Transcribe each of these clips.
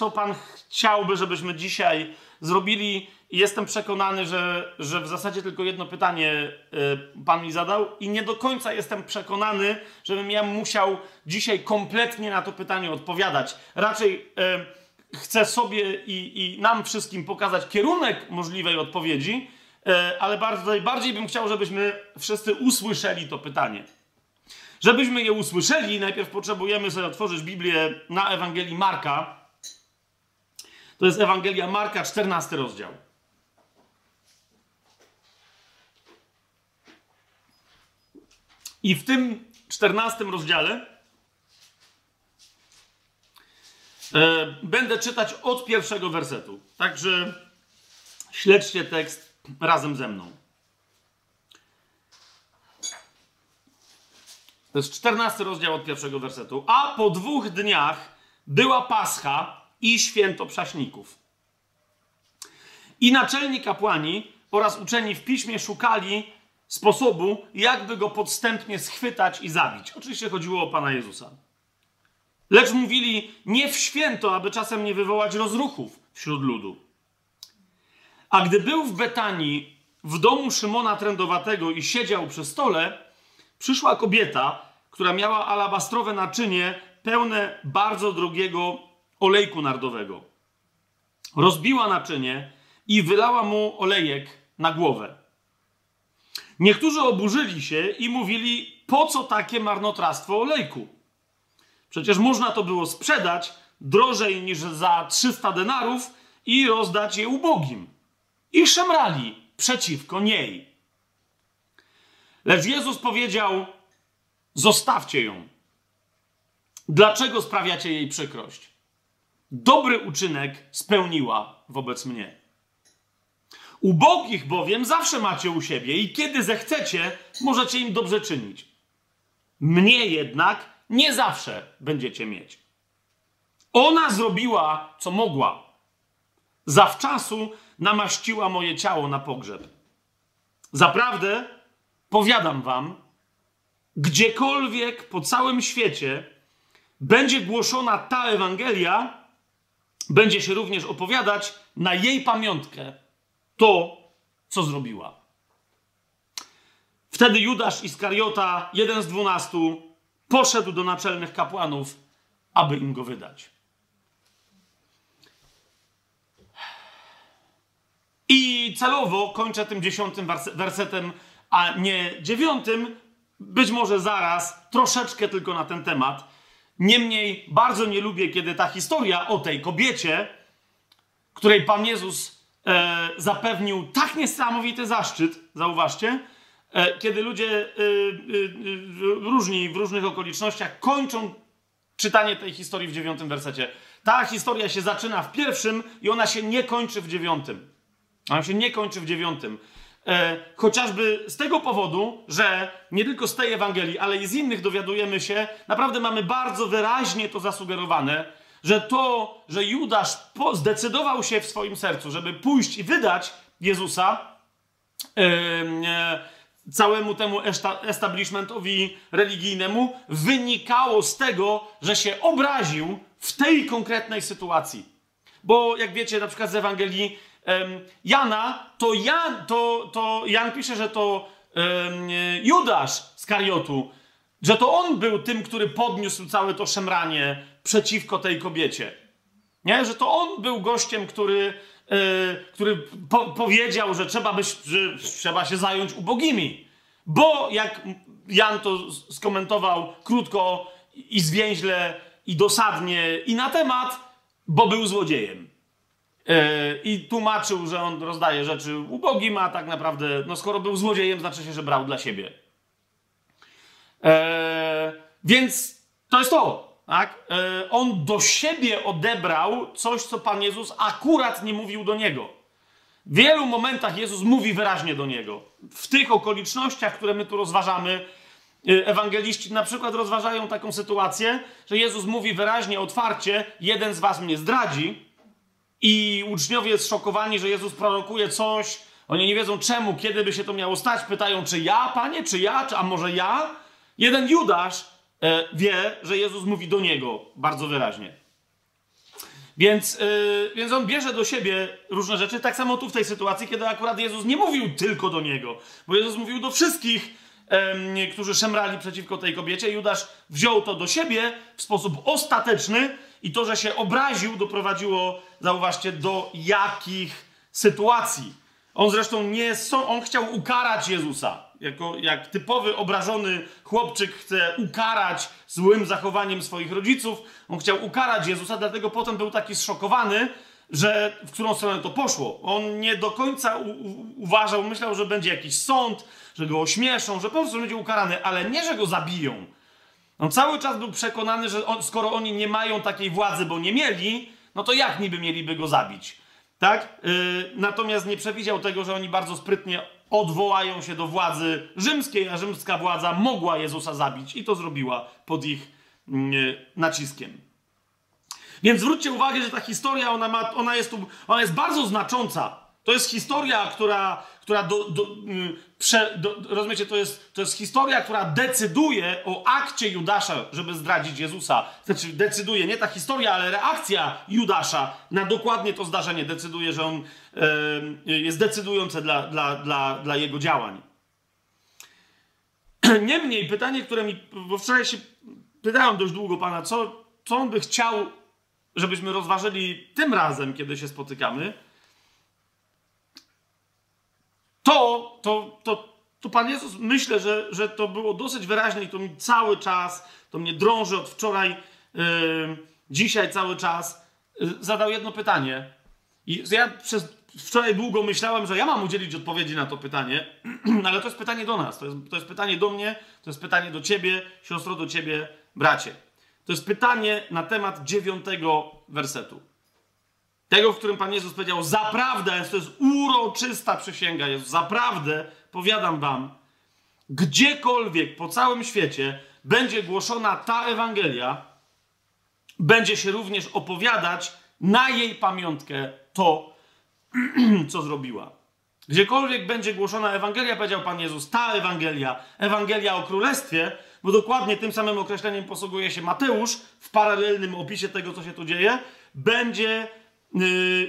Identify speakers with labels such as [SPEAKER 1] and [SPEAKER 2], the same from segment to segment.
[SPEAKER 1] co Pan chciałby, żebyśmy dzisiaj zrobili. Jestem przekonany, że, że w zasadzie tylko jedno pytanie y, Pan mi zadał, i nie do końca jestem przekonany, żebym ja musiał dzisiaj kompletnie na to pytanie odpowiadać. Raczej y, chcę sobie i, i nam wszystkim pokazać kierunek możliwej odpowiedzi, y, ale bardziej, bardziej bym chciał, żebyśmy wszyscy usłyszeli to pytanie. Żebyśmy je usłyszeli, najpierw potrzebujemy sobie otworzyć Biblię na Ewangelii Marka. To jest Ewangelia Marka, 14 rozdział. I w tym 14 rozdziale e, będę czytać od pierwszego wersetu. Także śledźcie tekst razem ze mną. To jest 14 rozdział od pierwszego wersetu. A po dwóch dniach była Pascha i święto prześników. I naczelni kapłani oraz uczeni w piśmie szukali sposobu, jakby go podstępnie schwytać i zabić. Oczywiście chodziło o Pana Jezusa. Lecz mówili nie w święto, aby czasem nie wywołać rozruchów wśród ludu. A gdy był w Betanii, w domu Szymona Trędowatego i siedział przy stole, przyszła kobieta, która miała alabastrowe naczynie pełne bardzo drogiego olejku nardowego. Rozbiła naczynie i wylała mu olejek na głowę. Niektórzy oburzyli się i mówili, po co takie marnotrawstwo olejku? Przecież można to było sprzedać drożej niż za 300 denarów i rozdać je ubogim. I szemrali przeciwko niej. Lecz Jezus powiedział: Zostawcie ją. Dlaczego sprawiacie jej przykrość? Dobry uczynek spełniła wobec mnie. Ubogich bowiem zawsze macie u siebie i kiedy zechcecie, możecie im dobrze czynić. Mnie jednak nie zawsze będziecie mieć. Ona zrobiła, co mogła. Zawczasu namaściła moje ciało na pogrzeb. Zaprawdę, powiadam wam, gdziekolwiek po całym świecie będzie głoszona ta Ewangelia, będzie się również opowiadać na jej pamiątkę to, co zrobiła. Wtedy Judasz Iskariota, jeden z dwunastu, poszedł do naczelnych kapłanów, aby im go wydać. I celowo kończę tym dziesiątym wersetem, a nie dziewiątym, być może zaraz, troszeczkę tylko na ten temat. Niemniej bardzo nie lubię, kiedy ta historia o tej kobiecie, której Pan Jezus e, zapewnił tak niesamowity zaszczyt, zauważcie, e, kiedy ludzie e, e, różni w różnych okolicznościach kończą czytanie tej historii w dziewiątym wersecie. Ta historia się zaczyna w pierwszym i ona się nie kończy w dziewiątym. Ona się nie kończy w dziewiątym. E, chociażby z tego powodu, że nie tylko z tej Ewangelii, ale i z innych dowiadujemy się, naprawdę mamy bardzo wyraźnie to zasugerowane, że to, że Judasz zdecydował się w swoim sercu, żeby pójść i wydać Jezusa e, e, całemu temu establishmentowi religijnemu, wynikało z tego, że się obraził w tej konkretnej sytuacji. Bo jak wiecie, na przykład z Ewangelii Jana, to Jan, to, to Jan pisze, że to Judasz z Kariotu, że to on był tym, który podniósł całe to szemranie przeciwko tej kobiecie. Nie? Że to on był gościem, który, yy, który po, powiedział, że trzeba, by, że trzeba się zająć ubogimi. Bo jak Jan to skomentował krótko i zwięźle i dosadnie i na temat, bo był złodziejem. E, I tłumaczył, że on rozdaje rzeczy ubogim, a tak naprawdę, no skoro był złodziejem, znaczy się, że brał dla siebie. E, więc to jest to. Tak? E, on do siebie odebrał coś, co Pan Jezus akurat nie mówił do niego. W wielu momentach Jezus mówi wyraźnie do niego. W tych okolicznościach, które my tu rozważamy, ewangeliści na przykład rozważają taką sytuację, że Jezus mówi wyraźnie, otwarcie: Jeden z was mnie zdradzi, i uczniowie zszokowani, że Jezus prorokuje coś, oni nie wiedzą czemu, kiedy by się to miało stać. Pytają, czy ja, panie, czy ja, czy, a może ja? Jeden Judasz e, wie, że Jezus mówi do niego bardzo wyraźnie. Więc, yy, więc on bierze do siebie różne rzeczy. Tak samo tu w tej sytuacji, kiedy akurat Jezus nie mówił tylko do niego, bo Jezus mówił do wszystkich, yy, którzy szemrali przeciwko tej kobiecie. Judasz wziął to do siebie w sposób ostateczny i to, że się obraził, doprowadziło, zauważcie, do jakich sytuacji. On zresztą nie, on chciał ukarać Jezusa. Jako, jak typowy obrażony chłopczyk chce ukarać złym zachowaniem swoich rodziców, on chciał ukarać Jezusa, dlatego potem był taki zszokowany, że w którą stronę to poszło. On nie do końca uważał, myślał, że będzie jakiś sąd, że go ośmieszą, że po prostu będzie ukarany, ale nie, że go zabiją. On cały czas był przekonany, że on, skoro oni nie mają takiej władzy, bo nie mieli, no to jak niby mieliby go zabić? Tak? Yy, natomiast nie przewidział tego, że oni bardzo sprytnie odwołają się do władzy rzymskiej, a rzymska władza mogła Jezusa zabić i to zrobiła pod ich yy, naciskiem. Więc zwróćcie uwagę, że ta historia, ona, ma, ona, jest, tu, ona jest bardzo znacząca. To jest historia, która, która do, do, mm, prze, do, rozumiecie, to jest, to jest historia, która decyduje o akcie Judasza, żeby zdradzić Jezusa. Znaczy, decyduje, nie ta historia, ale reakcja Judasza na dokładnie to zdarzenie decyduje, że on jest decydujące dla, dla, dla, dla jego działań. Niemniej pytanie, które mi, bo wczoraj się pytałem dość długo pana, co, co on by chciał, żebyśmy rozważyli tym razem, kiedy się spotykamy, to, to, to, to Pan Jezus, myślę, że, że to było dosyć wyraźne i to mi cały czas, to mnie drąży od wczoraj, yy, dzisiaj cały czas, yy, zadał jedno pytanie. I ja przez wczoraj długo myślałem, że ja mam udzielić odpowiedzi na to pytanie, ale to jest pytanie do nas, to jest, to jest pytanie do mnie, to jest pytanie do ciebie, siostro, do ciebie, bracie. To jest pytanie na temat dziewiątego wersetu. Tego, w którym Pan Jezus powiedział, zaprawdę, to jest uroczysta przysięga Jezus, zaprawdę, powiadam wam, gdziekolwiek po całym świecie będzie głoszona ta Ewangelia, będzie się również opowiadać na jej pamiątkę to, co zrobiła. Gdziekolwiek będzie głoszona Ewangelia, powiedział Pan Jezus, ta Ewangelia, Ewangelia o Królestwie, bo dokładnie tym samym określeniem posługuje się Mateusz w paralelnym opisie tego, co się tu dzieje, będzie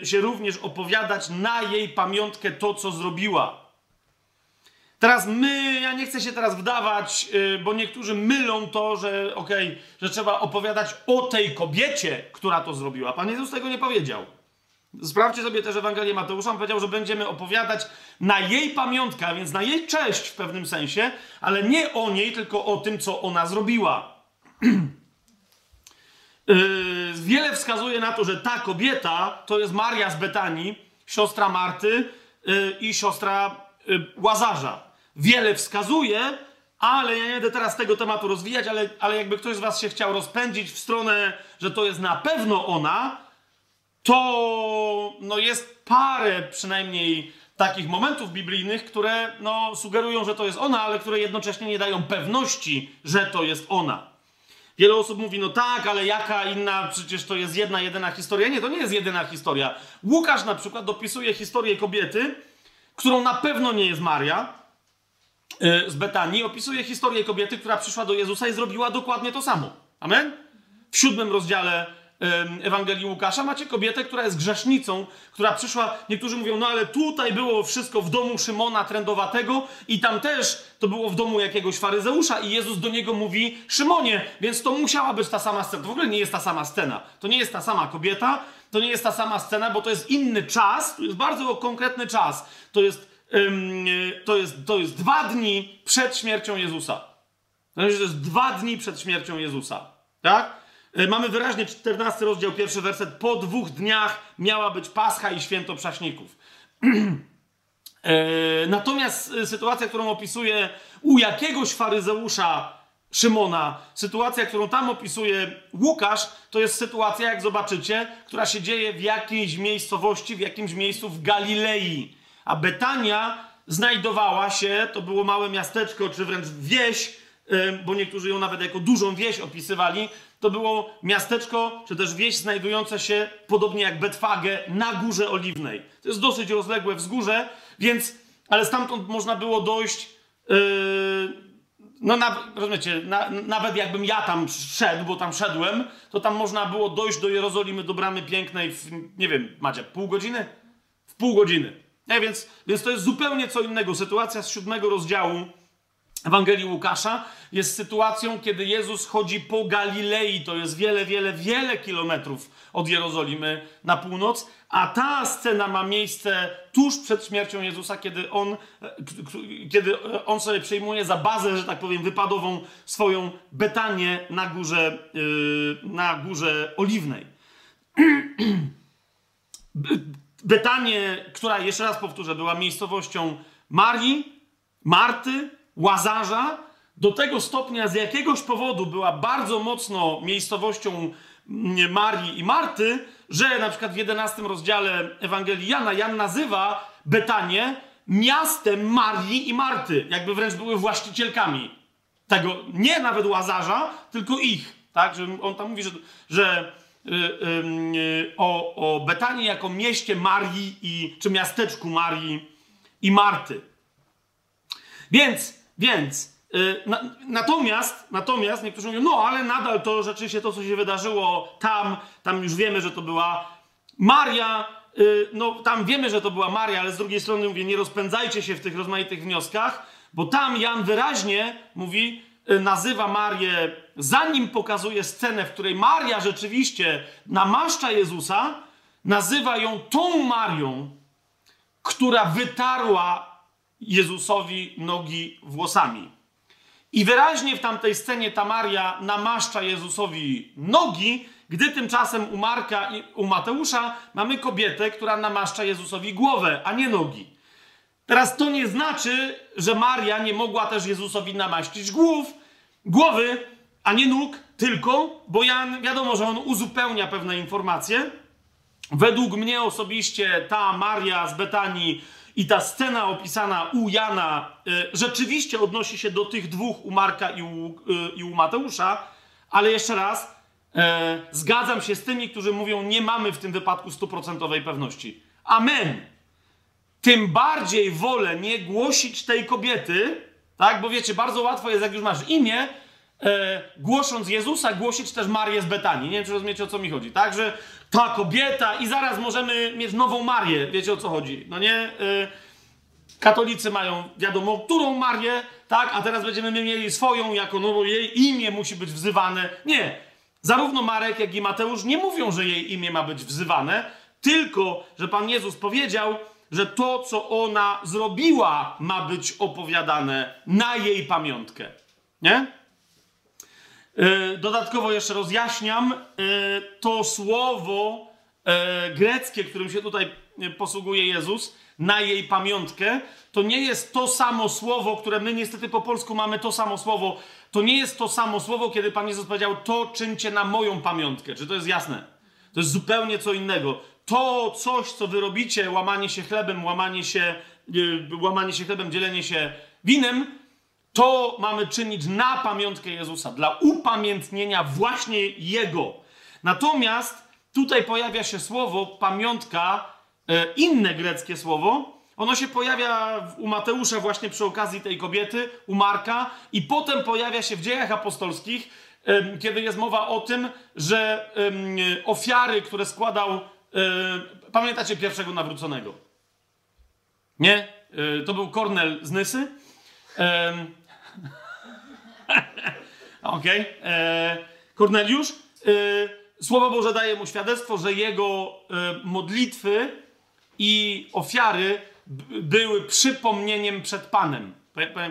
[SPEAKER 1] się również opowiadać na jej pamiątkę to, co zrobiła. Teraz my, ja nie chcę się teraz wdawać, y, bo niektórzy mylą to, że okej, okay, że trzeba opowiadać o tej kobiecie, która to zrobiła. Pan Jezus tego nie powiedział. Sprawdźcie sobie też Ewangelię Mateusza. On powiedział, że będziemy opowiadać na jej pamiątkę, a więc na jej cześć w pewnym sensie, ale nie o niej, tylko o tym, co ona zrobiła. Yy, wiele wskazuje na to, że ta kobieta to jest Maria z Betanii, siostra Marty yy, i siostra yy, Łazarza. Wiele wskazuje, ale ja nie będę teraz tego tematu rozwijać, ale, ale jakby ktoś z Was się chciał rozpędzić w stronę, że to jest na pewno ona, to no jest parę przynajmniej takich momentów biblijnych, które no, sugerują, że to jest ona, ale które jednocześnie nie dają pewności, że to jest ona. Wiele osób mówi, no tak, ale jaka inna, przecież to jest jedna, jedyna historia. Nie, to nie jest jedyna historia. Łukasz na przykład dopisuje historię kobiety, którą na pewno nie jest Maria yy, z Betanii. Opisuje historię kobiety, która przyszła do Jezusa i zrobiła dokładnie to samo. Amen? W siódmym rozdziale Ewangelii Łukasza macie kobietę, która jest grzesznicą, która przyszła, niektórzy mówią, no ale tutaj było wszystko w domu Szymona Trędowatego i tam też to było w domu jakiegoś faryzeusza i Jezus do niego mówi, Szymonie, więc to musiała być ta sama scena. To w ogóle nie jest ta sama scena. To nie jest ta sama kobieta, to nie jest ta sama scena, bo to jest inny czas, to jest bardzo konkretny czas. To jest, to jest, to jest dwa dni przed śmiercią Jezusa. To jest dwa dni przed śmiercią Jezusa. Tak? E, mamy wyraźnie 14 rozdział, pierwszy werset. Po dwóch dniach miała być Pascha i święto prześników. E, natomiast e, sytuacja, którą opisuje u jakiegoś faryzeusza Szymona, sytuacja, którą tam opisuje Łukasz, to jest sytuacja, jak zobaczycie, która się dzieje w jakiejś miejscowości, w jakimś miejscu w Galilei. A Betania znajdowała się, to było małe miasteczko, czy wręcz wieś, bo niektórzy ją nawet jako dużą wieś opisywali, to było miasteczko, czy też wieś znajdujące się, podobnie jak Betfage, na Górze Oliwnej. To jest dosyć rozległe wzgórze, więc, ale stamtąd można było dojść yy, no na, rozumiecie, na, nawet jakbym ja tam szedł, bo tam szedłem, to tam można było dojść do Jerozolimy, do Bramy Pięknej w, nie wiem, macie pół godziny? W pół godziny. Nie, więc, więc to jest zupełnie co innego. Sytuacja z siódmego rozdziału Ewangelii Łukasza jest sytuacją, kiedy Jezus chodzi po Galilei, to jest wiele, wiele, wiele kilometrów od Jerozolimy na północ, a ta scena ma miejsce tuż przed śmiercią Jezusa, kiedy on, kiedy on sobie przejmuje za bazę, że tak powiem, wypadową swoją Betanię na górze, yy, na górze Oliwnej. Betanię, która, jeszcze raz powtórzę, była miejscowością Marii, Marty, Łazarza, do tego stopnia z jakiegoś powodu była bardzo mocno miejscowością mm, Marii i Marty, że na przykład w 11 rozdziale Ewangelii Jana Jan nazywa Betanię miastem Marii i Marty, jakby wręcz były właścicielkami tego, nie nawet Łazarza, tylko ich, tak, że on tam mówi, że, że y, y, y, o, o Betanii jako mieście Marii i, czy miasteczku Marii i Marty. Więc, więc, y, na, natomiast, natomiast niektórzy mówią, no ale nadal to rzeczywiście to, co się wydarzyło tam, tam już wiemy, że to była Maria, y, no tam wiemy, że to była Maria, ale z drugiej strony mówię, nie rozpędzajcie się w tych rozmaitych wnioskach, bo tam Jan wyraźnie mówi, y, nazywa Marię, zanim pokazuje scenę, w której Maria rzeczywiście namaszcza Jezusa, nazywa ją tą Marią, która wytarła Jezusowi nogi włosami. I wyraźnie w tamtej scenie ta Maria namaszcza Jezusowi nogi, gdy tymczasem u Marka i u Mateusza mamy kobietę, która namaszcza Jezusowi głowę, a nie nogi. Teraz to nie znaczy, że Maria nie mogła też Jezusowi namaścić głów, głowy, a nie nóg, tylko, bo Jan, wiadomo, że on uzupełnia pewne informacje. Według mnie osobiście ta Maria z Betanii i ta scena opisana u Jana y, rzeczywiście odnosi się do tych dwóch, u Marka i u, y, i u Mateusza, ale jeszcze raz, y, zgadzam się z tymi, którzy mówią, nie mamy w tym wypadku stuprocentowej pewności. Amen. Tym bardziej wolę nie głosić tej kobiety, tak? Bo wiecie, bardzo łatwo jest, jak już masz imię, e, głosząc Jezusa, głosić też Marię z Betanii. Nie wiem, czy rozumiecie, o co mi chodzi. Także ta kobieta i zaraz możemy mieć nową Marię. Wiecie, o co chodzi. No nie? E, katolicy mają wiadomo, którą Marię, tak? A teraz będziemy mieli swoją jako nową. Jej imię musi być wzywane. Nie. Zarówno Marek, jak i Mateusz nie mówią, że jej imię ma być wzywane, tylko, że Pan Jezus powiedział, że to, co ona zrobiła, ma być opowiadane na jej pamiątkę. Nie? E, dodatkowo jeszcze rozjaśniam, e, to słowo e, greckie, którym się tutaj posługuje Jezus, na jej pamiątkę, to nie jest to samo słowo, które my niestety po polsku mamy to samo słowo. To nie jest to samo słowo, kiedy Pan Jezus powiedział, to czyńcie na moją pamiątkę. Czy to jest jasne? To jest zupełnie co innego. To coś, co wy robicie, łamanie się chlebem, łamanie się, łamanie się chlebem, dzielenie się winem, to mamy czynić na pamiątkę Jezusa, dla upamiętnienia właśnie Jego. Natomiast tutaj pojawia się słowo pamiątka, e, inne greckie słowo. Ono się pojawia u Mateusza właśnie przy okazji tej kobiety, u Marka, i potem pojawia się w dziejach apostolskich, e, kiedy jest mowa o tym, że e, ofiary, które składał. Pamiętacie pierwszego nawróconego? Nie? To był Kornel z Nysy. Okej. Okay. E, Korneliusz. E, Słowo Boże daje mu świadectwo, że jego e, modlitwy i ofiary były przypomnieniem przed Panem.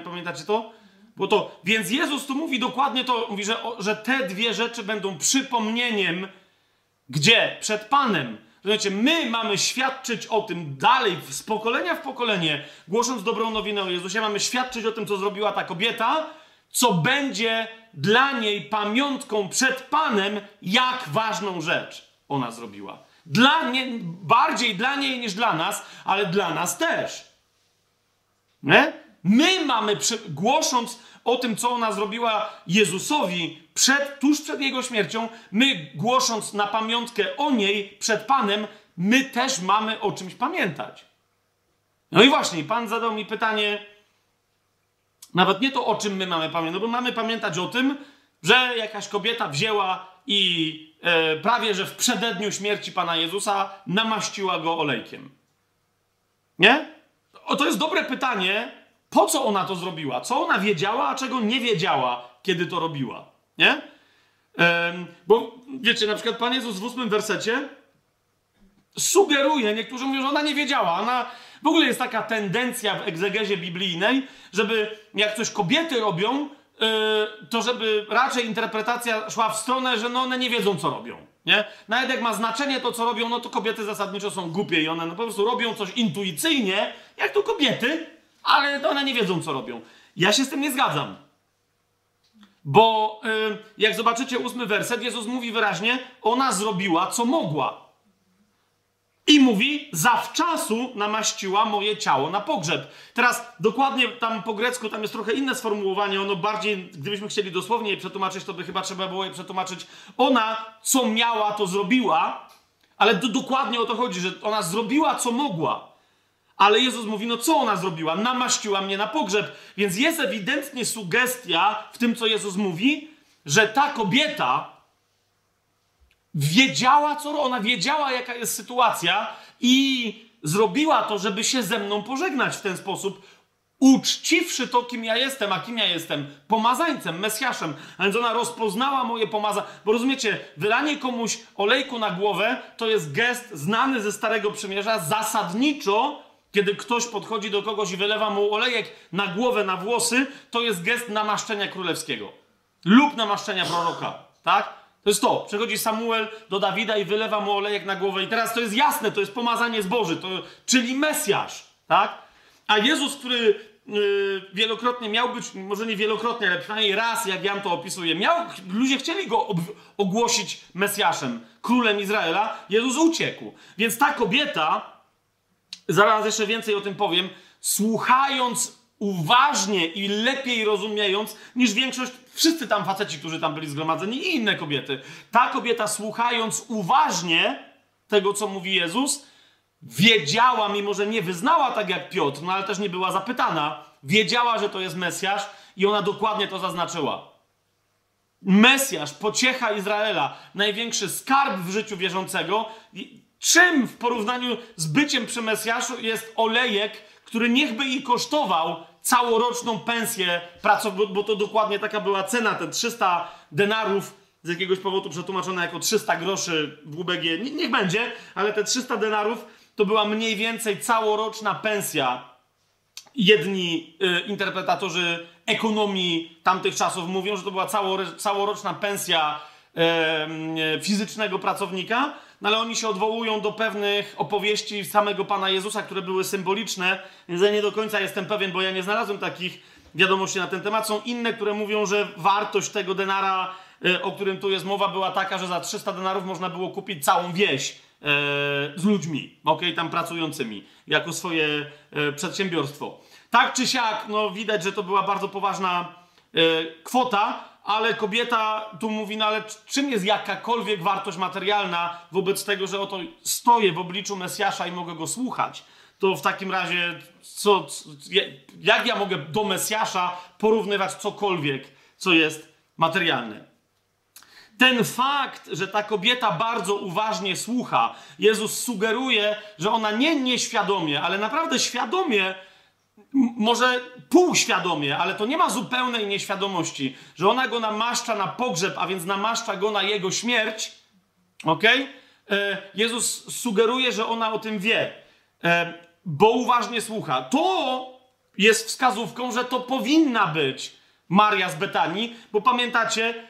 [SPEAKER 1] Pamiętacie to? Bo to, więc Jezus tu mówi dokładnie to, mówi, że, że te dwie rzeczy będą przypomnieniem, gdzie? Przed Panem. Rozumiecie, my mamy świadczyć o tym dalej, z pokolenia w pokolenie, głosząc dobrą nowinę o Jezusie, mamy świadczyć o tym, co zrobiła ta kobieta, co będzie dla niej pamiątką przed Panem, jak ważną rzecz ona zrobiła. Dla nie, bardziej dla niej niż dla nas, ale dla nas też. Nie? My mamy, głosząc o tym, co ona zrobiła Jezusowi przed, tuż przed jego śmiercią, my głosząc na pamiątkę o niej przed Panem, my też mamy o czymś pamiętać. No i właśnie, Pan zadał mi pytanie, Nawet nie to, o czym my mamy pamiętać, no bo mamy pamiętać o tym, że jakaś kobieta wzięła i e, prawie że w przededniu śmierci Pana Jezusa namaściła go olejkiem. Nie? O, to jest dobre pytanie, po co ona to zrobiła? Co ona wiedziała, a czego nie wiedziała, kiedy to robiła? Nie? Ehm, bo wiecie, na przykład Pan Jezus w ósmym wersecie sugeruje, niektórzy mówią, że ona nie wiedziała. Ona, w ogóle jest taka tendencja w egzegezie biblijnej, żeby jak coś kobiety robią, yy, to żeby raczej interpretacja szła w stronę, że no one nie wiedzą, co robią. Nie? Nawet jak ma znaczenie to, co robią, no to kobiety zasadniczo są głupie i one no po prostu robią coś intuicyjnie, jak to kobiety, ale one nie wiedzą, co robią. Ja się z tym nie zgadzam. Bo yy, jak zobaczycie ósmy werset, Jezus mówi wyraźnie, ona zrobiła, co mogła. I mówi, zawczasu namaściła moje ciało na pogrzeb. Teraz dokładnie tam po grecku, tam jest trochę inne sformułowanie, ono bardziej, gdybyśmy chcieli dosłownie je przetłumaczyć, to by chyba trzeba było je przetłumaczyć. Ona, co miała, to zrobiła, ale do, dokładnie o to chodzi, że ona zrobiła, co mogła. Ale Jezus mówi, no co ona zrobiła? Namaściła mnie na pogrzeb. Więc jest ewidentnie sugestia w tym, co Jezus mówi, że ta kobieta, wiedziała, co ona wiedziała, jaka jest sytuacja i zrobiła to, żeby się ze mną pożegnać w ten sposób, uczciwszy to, kim ja jestem, a kim ja jestem? Pomazańcem, Mesjaszem. A więc ona rozpoznała moje pomazanie. Bo rozumiecie, wylanie komuś olejku na głowę to jest gest znany ze Starego Przymierza zasadniczo, kiedy ktoś podchodzi do kogoś i wylewa mu olejek na głowę, na włosy, to jest gest namaszczenia królewskiego lub namaszczenia proroka. Tak? To jest to. Przechodzi Samuel do Dawida i wylewa mu olejek na głowę. I teraz to jest jasne, to jest pomazanie zboży, to, czyli Mesjasz, tak? A Jezus, który yy, wielokrotnie miał być, może nie wielokrotnie, ale przynajmniej raz, jak Jan to opisuje, miał, ludzie chcieli go ogłosić Mesjaszem, królem Izraela, Jezus uciekł. Więc ta kobieta, zaraz jeszcze więcej o tym powiem, słuchając uważnie i lepiej rozumiejąc niż większość, wszyscy tam faceci, którzy tam byli zgromadzeni i inne kobiety. Ta kobieta słuchając uważnie tego, co mówi Jezus, wiedziała, mimo że nie wyznała tak jak Piotr, no ale też nie była zapytana, wiedziała, że to jest Mesjasz i ona dokładnie to zaznaczyła. Mesjasz, pociecha Izraela, największy skarb w życiu wierzącego. Czym w porównaniu z byciem przy Mesjaszu jest olejek, który niechby i kosztował całoroczną pensję pracownika, bo to dokładnie taka była cena, te 300 denarów z jakiegoś powodu przetłumaczone jako 300 groszy w UBG, niech będzie, ale te 300 denarów to była mniej więcej całoroczna pensja. Jedni y, interpretatorzy ekonomii tamtych czasów mówią, że to była całoroczna pensja y, fizycznego pracownika, no ale oni się odwołują do pewnych opowieści samego Pana Jezusa, które były symboliczne, więc ja nie do końca jestem pewien, bo ja nie znalazłem takich wiadomości na ten temat. Są inne, które mówią, że wartość tego denara, e, o którym tu jest mowa, była taka, że za 300 denarów można było kupić całą wieś e, z ludźmi, ok, tam pracującymi, jako swoje e, przedsiębiorstwo. Tak czy siak, no widać, że to była bardzo poważna kwota, ale kobieta tu mówi, no ale czym jest jakakolwiek wartość materialna wobec tego, że oto stoję w obliczu Mesjasza i mogę go słuchać? To w takim razie, co, jak ja mogę do Mesjasza porównywać cokolwiek, co jest materialne? Ten fakt, że ta kobieta bardzo uważnie słucha, Jezus sugeruje, że ona nie nieświadomie, ale naprawdę świadomie może półświadomie, ale to nie ma zupełnej nieświadomości, że ona go namaszcza na pogrzeb, a więc namaszcza go na jego śmierć. Ok? E, Jezus sugeruje, że ona o tym wie, e, bo uważnie słucha. To jest wskazówką, że to powinna być Maria z Betanii, bo pamiętacie,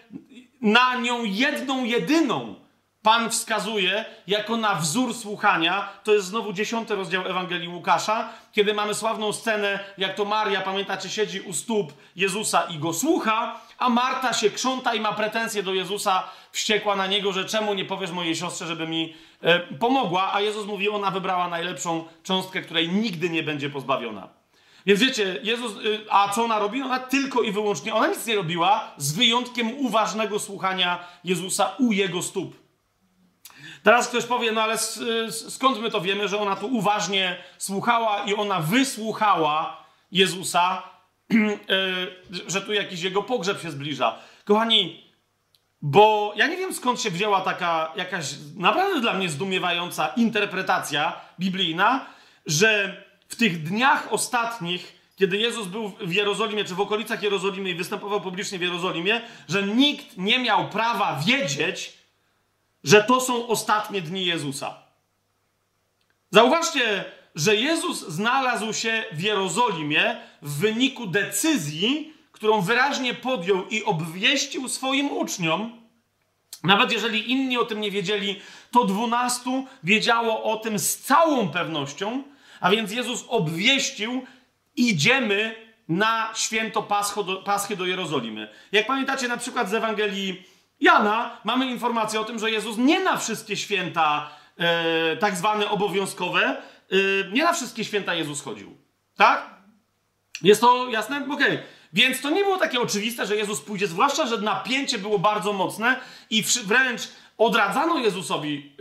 [SPEAKER 1] na nią jedną, jedyną Pan wskazuje jako na wzór słuchania. To jest znowu dziesiąty rozdział Ewangelii Łukasza, kiedy mamy sławną scenę, jak to Maria, pamiętacie, siedzi u stóp Jezusa i go słucha, a Marta się krząta i ma pretensje do Jezusa, wściekła na niego, że czemu nie powiesz mojej siostrze, żeby mi e, pomogła, a Jezus mówi, ona wybrała najlepszą cząstkę, której nigdy nie będzie pozbawiona. Więc wiecie, Jezus, y, a co ona robi? Ona tylko i wyłącznie, ona nic nie robiła, z wyjątkiem uważnego słuchania Jezusa u jego stóp. Teraz ktoś powie, no ale skąd my to wiemy, że ona tu uważnie słuchała i ona wysłuchała Jezusa? że tu jakiś jego pogrzeb się zbliża. Kochani, bo ja nie wiem skąd się wzięła taka jakaś naprawdę dla mnie zdumiewająca interpretacja biblijna, że w tych dniach ostatnich, kiedy Jezus był w Jerozolimie, czy w okolicach Jerozolimy i występował publicznie w Jerozolimie, że nikt nie miał prawa wiedzieć, że to są ostatnie dni Jezusa. Zauważcie, że Jezus znalazł się w Jerozolimie w wyniku decyzji, którą wyraźnie podjął i obwieścił swoim uczniom. Nawet jeżeli inni o tym nie wiedzieli, to dwunastu wiedziało o tym z całą pewnością, a więc Jezus obwieścił, idziemy na święto Paschy do Jerozolimy. Jak pamiętacie na przykład z Ewangelii Jana, mamy informację o tym, że Jezus nie na wszystkie święta e, tak zwane obowiązkowe, e, nie na wszystkie święta Jezus chodził. Tak? Jest to jasne? Okej. Okay. Więc to nie było takie oczywiste, że Jezus pójdzie, zwłaszcza, że napięcie było bardzo mocne i wręcz odradzano Jezusowi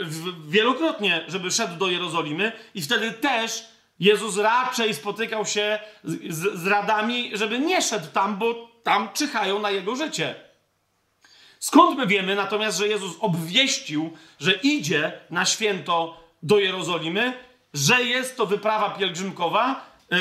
[SPEAKER 1] wielokrotnie, żeby szedł do Jerozolimy i wtedy też Jezus raczej spotykał się z, z, z radami, żeby nie szedł tam, bo tam czyhają na jego życie. Skąd my wiemy natomiast, że Jezus obwieścił, że idzie na święto do Jerozolimy, że jest to wyprawa pielgrzymkowa yy,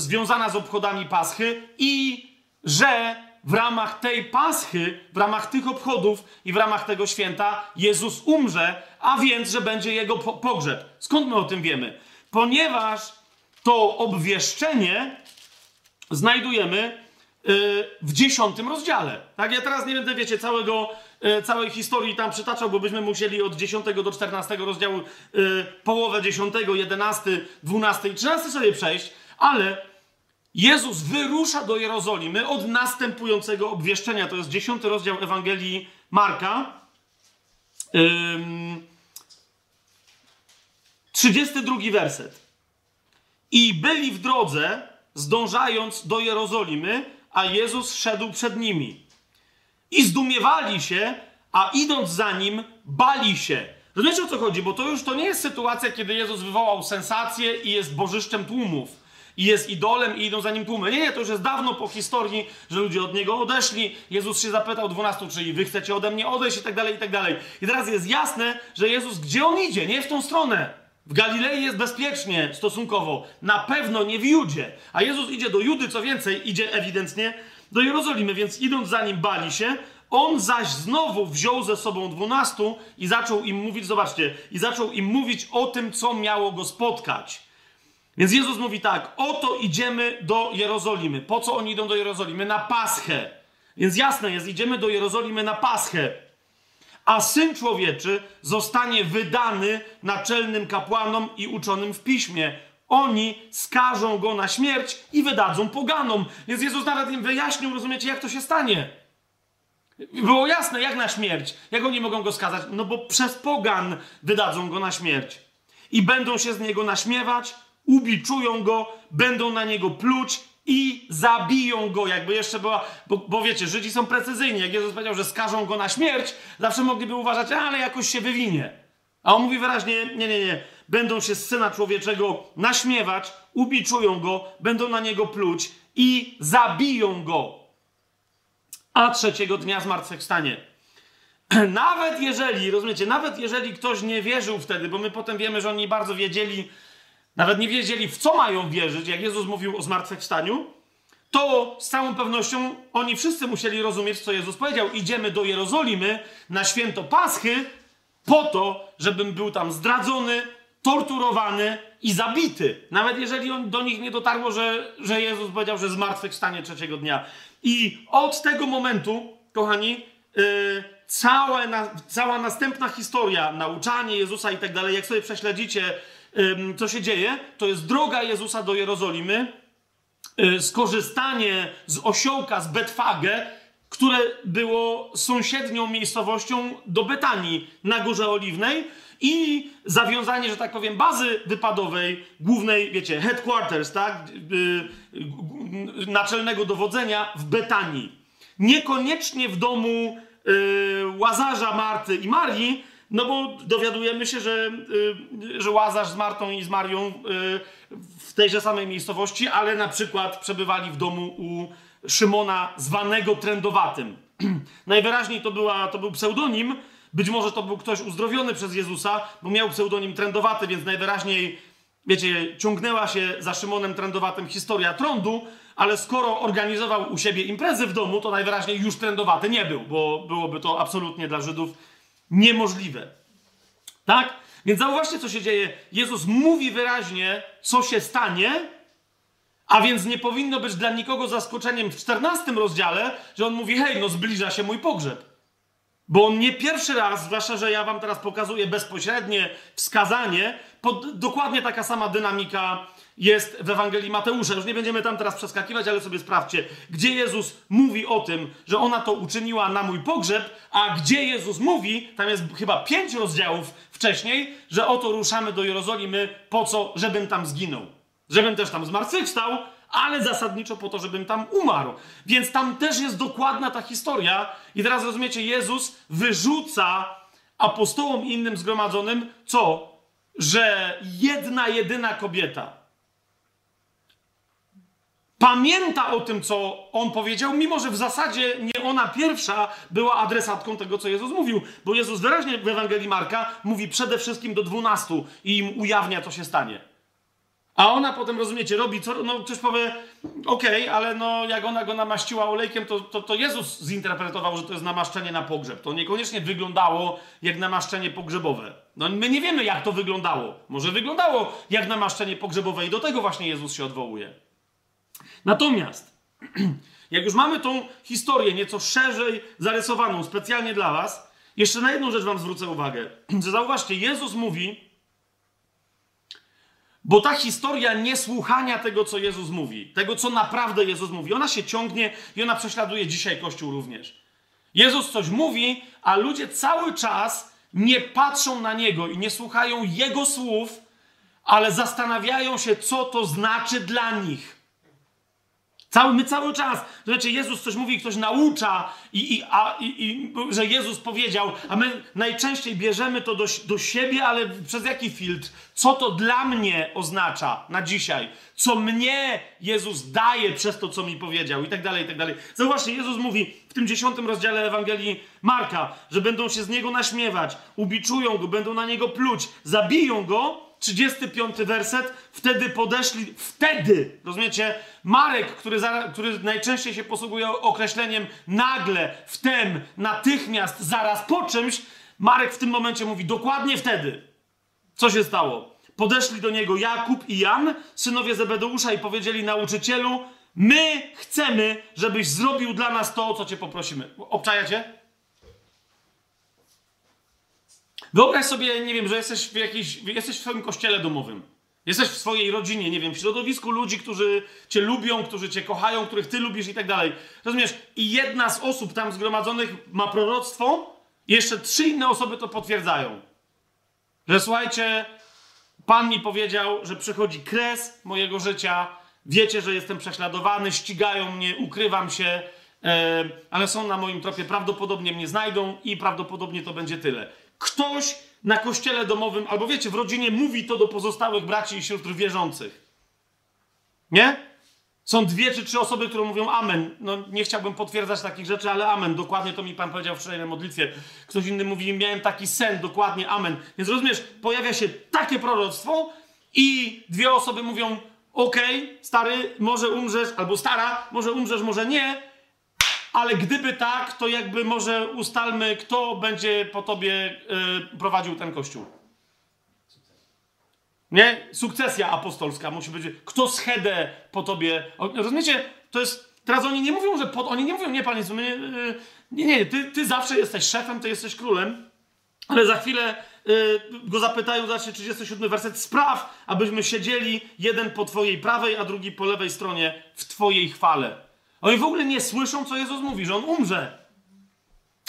[SPEAKER 1] związana z obchodami Paschy i że w ramach tej Paschy, w ramach tych obchodów i w ramach tego święta Jezus umrze, a więc, że będzie jego pogrzeb. Skąd my o tym wiemy? Ponieważ to obwieszczenie znajdujemy w dziesiątym rozdziale. Tak, ja teraz nie będę, wiecie, całego, y, całej historii tam przytaczał, bo byśmy musieli od 10 do 14 rozdziału y, połowę 10, 11, 12 i 13 sobie przejść, ale Jezus wyrusza do Jerozolimy od następującego obwieszczenia. To jest 10 rozdział Ewangelii Marka. 32 werset. I byli w drodze, zdążając do Jerozolimy, a Jezus szedł przed nimi. I zdumiewali się, a idąc za nim, bali się. Rozumiecie o co chodzi? Bo to już to nie jest sytuacja, kiedy Jezus wywołał sensację i jest bożyszczem tłumów. I jest idolem i idą za nim tłumy. Nie, nie, to już jest dawno po historii, że ludzie od niego odeszli. Jezus się zapytał dwunastu, czyli wy chcecie ode mnie odejść i tak dalej, i tak dalej. I teraz jest jasne, że Jezus, gdzie on idzie? Nie w tą stronę. W Galilei jest bezpiecznie stosunkowo, na pewno nie w Judzie. A Jezus idzie do Judy, co więcej, idzie ewidentnie do Jerozolimy, więc idąc za nim bali się. On zaś znowu wziął ze sobą dwunastu i zaczął im mówić, zobaczcie, i zaczął im mówić o tym, co miało go spotkać. Więc Jezus mówi tak: Oto idziemy do Jerozolimy. Po co oni idą do Jerozolimy? Na Paschę. Więc jasne jest, idziemy do Jerozolimy na Paschę a syn człowieczy zostanie wydany naczelnym kapłanom i uczonym w piśmie. Oni skażą go na śmierć i wydadzą poganom. Więc Jezus nawet im wyjaśnił, rozumiecie, jak to się stanie. Było jasne, jak na śmierć. Jak oni mogą go skazać? No bo przez pogan wydadzą go na śmierć. I będą się z niego naśmiewać, ubiczują go, będą na niego pluć i zabiją go, jakby jeszcze była, bo, bo, wiecie, Żydzi są precyzyjni. Jak Jezus powiedział, że skażą go na śmierć, zawsze mogliby uważać, ale jakoś się wywinie. A on mówi wyraźnie, nie, nie, nie, będą się z Syna Człowieczego naśmiewać, ubiczują go, będą na niego pluć i zabiją go. A trzeciego dnia zmartwychwstanie. Nawet jeżeli, rozumiecie, nawet jeżeli ktoś nie wierzył wtedy, bo my potem wiemy, że oni bardzo wiedzieli, nawet nie wiedzieli, w co mają wierzyć, jak Jezus mówił o zmartwychwstaniu, to z całą pewnością oni wszyscy musieli rozumieć, co Jezus powiedział. Idziemy do Jerozolimy na święto Paschy po to, żebym był tam zdradzony, torturowany i zabity. Nawet jeżeli on, do nich nie dotarło, że, że Jezus powiedział, że zmartwychwstanie trzeciego dnia. I od tego momentu, kochani, yy, całe na, cała następna historia, nauczanie Jezusa i tak dalej, jak sobie prześledzicie co się dzieje, to jest droga Jezusa do Jerozolimy, y, skorzystanie z osiołka, z Betfage, które było sąsiednią miejscowością do Betanii na Górze Oliwnej i zawiązanie, że tak powiem, bazy wypadowej, głównej, wiecie, headquarters, tak, yy, naczelnego dowodzenia w Betanii. Niekoniecznie w domu Łazarza, Marty i Marii, No bo dowiadujemy się, że, y, że Łazarz z Martą i z Marią y, w tejże samej miejscowości, ale na przykład przebywali w domu u Szymona zwanego trędowatym. Najwyraźniej to, była, to był pseudonim, być może to był ktoś uzdrowiony przez Jezusa, bo miał pseudonim trędowaty, więc najwyraźniej, wiecie, ciągnęła się za Szymonem trędowatym historia trądu, ale skoro organizował u siebie imprezy w domu, to najwyraźniej już trędowaty nie był, bo byłoby to absolutnie dla Żydów niemożliwe. Tak? Więc zauważcie, co się dzieje. Jezus mówi wyraźnie, co się stanie, a więc nie powinno być dla nikogo zaskoczeniem w 14 rozdziale, że on mówi: Hej, no zbliża się mój pogrzeb. Bo on nie pierwszy raz, zwłaszcza, że ja wam teraz pokazuję bezpośrednie wskazanie, pod, dokładnie taka sama dynamika jest w Ewangelii Mateusza. Już nie będziemy tam teraz przeskakiwać, ale sobie sprawdźcie, gdzie Jezus mówi o tym, że ona to uczyniła na mój pogrzeb, a gdzie Jezus mówi, tam jest chyba pięć rozdziałów wcześniej, że oto ruszamy do Jerozolimy po co, żebym tam zginął. Żebym też tam zmartwychwstał, ale zasadniczo po to, żebym tam umarł. Więc tam też jest dokładna ta historia. I teraz rozumiecie, Jezus wyrzuca apostołom innym zgromadzonym co? Że jedna, jedyna kobieta pamięta o tym, co on powiedział, mimo że w zasadzie nie ona pierwsza była adresatką tego, co Jezus mówił. Bo Jezus wyraźnie w Ewangelii Marka mówi przede wszystkim do dwunastu i im ujawnia, co się stanie. A ona potem, rozumiecie, robi co, no ktoś powie, okej, okay, ale no jak ona go namaściła olejkiem, to, to, to Jezus zinterpretował, że to jest namaszczenie na pogrzeb. To niekoniecznie wyglądało jak namaszczenie pogrzebowe. No my nie wiemy, jak to wyglądało. Może wyglądało jak namaszczenie pogrzebowe i do tego właśnie Jezus się odwołuje. Natomiast, jak już mamy tą historię nieco szerzej zarysowaną specjalnie dla was, jeszcze na jedną rzecz wam zwrócę uwagę. Że zauważcie, Jezus mówi, bo ta historia niesłuchania tego, co Jezus mówi, tego, co naprawdę Jezus mówi, ona się ciągnie i ona prześladuje dzisiaj Kościół również. Jezus coś mówi, a ludzie cały czas nie patrzą na Niego i nie słuchają Jego słów, ale zastanawiają się, co to znaczy dla nich. Cały, my cały czas, znaczy Jezus coś mówi, ktoś naucza, i, i, a, i, i, że Jezus powiedział, a my najczęściej bierzemy to do, do siebie, ale przez jaki filtr? Co to dla mnie oznacza na dzisiaj? Co mnie Jezus daje przez to, co mi powiedział, i tak dalej, i tak dalej. Zauważcie, Jezus mówi w tym dziesiątym rozdziale Ewangelii Marka, że będą się z niego naśmiewać, ubiczują go, będą na niego pluć, zabiją go, 35 werset, wtedy podeszli, wtedy, rozumiecie, Marek, który, który najczęściej się posługuje określeniem nagle, wtem, natychmiast, zaraz po czymś, Marek w tym momencie mówi dokładnie wtedy. Co się stało? Podeszli do niego Jakub i Jan, synowie Zebedeusza i powiedzieli nauczycielu, my chcemy, żebyś zrobił dla nas to, o co cię poprosimy. Obczajacie? Wyobraź sobie, nie wiem, że jesteś w, jakiejś, jesteś w swoim kościele domowym. Jesteś w swojej rodzinie, nie wiem, w środowisku ludzi, którzy cię lubią, którzy cię kochają, których ty lubisz i tak dalej. Rozumiesz? I jedna z osób tam zgromadzonych ma proroctwo, i jeszcze trzy inne osoby to potwierdzają. Że słuchajcie, Pan mi powiedział, że przychodzi kres mojego życia, wiecie, że jestem prześladowany, ścigają mnie, ukrywam się, ale są na moim tropie, prawdopodobnie mnie znajdą i prawdopodobnie to będzie tyle ktoś na kościele domowym, albo wiecie, w rodzinie mówi to do pozostałych braci i sióstr wierzących. Nie? Są dwie czy trzy osoby, które mówią amen. No nie chciałbym potwierdzać takich rzeczy, ale amen. Dokładnie to mi Pan powiedział wczoraj na modlitwie. Ktoś inny mówi, miałem taki sen, dokładnie amen. Więc rozumiesz, pojawia się takie proroctwo i dwie osoby mówią, okej, okay, stary, może umrzesz, albo stara, może umrzesz, może nie, ale gdyby tak, to jakby może ustalmy, kto będzie po tobie y, prowadził ten kościół. Nie? Sukcesja apostolska musi być. Kto schedę po tobie. Rozumiecie? To jest. Teraz oni nie mówią, że. Po, oni nie mówią, nie, panie, my, yy, nie, nie, ty, ty zawsze jesteś szefem, ty jesteś królem, ale za chwilę yy, go zapytają, zobaczcie, 37 werset, spraw, abyśmy siedzieli jeden po twojej prawej, a drugi po lewej stronie w twojej chwale. Oni w ogóle nie słyszą, co Jezus mówi, że on umrze.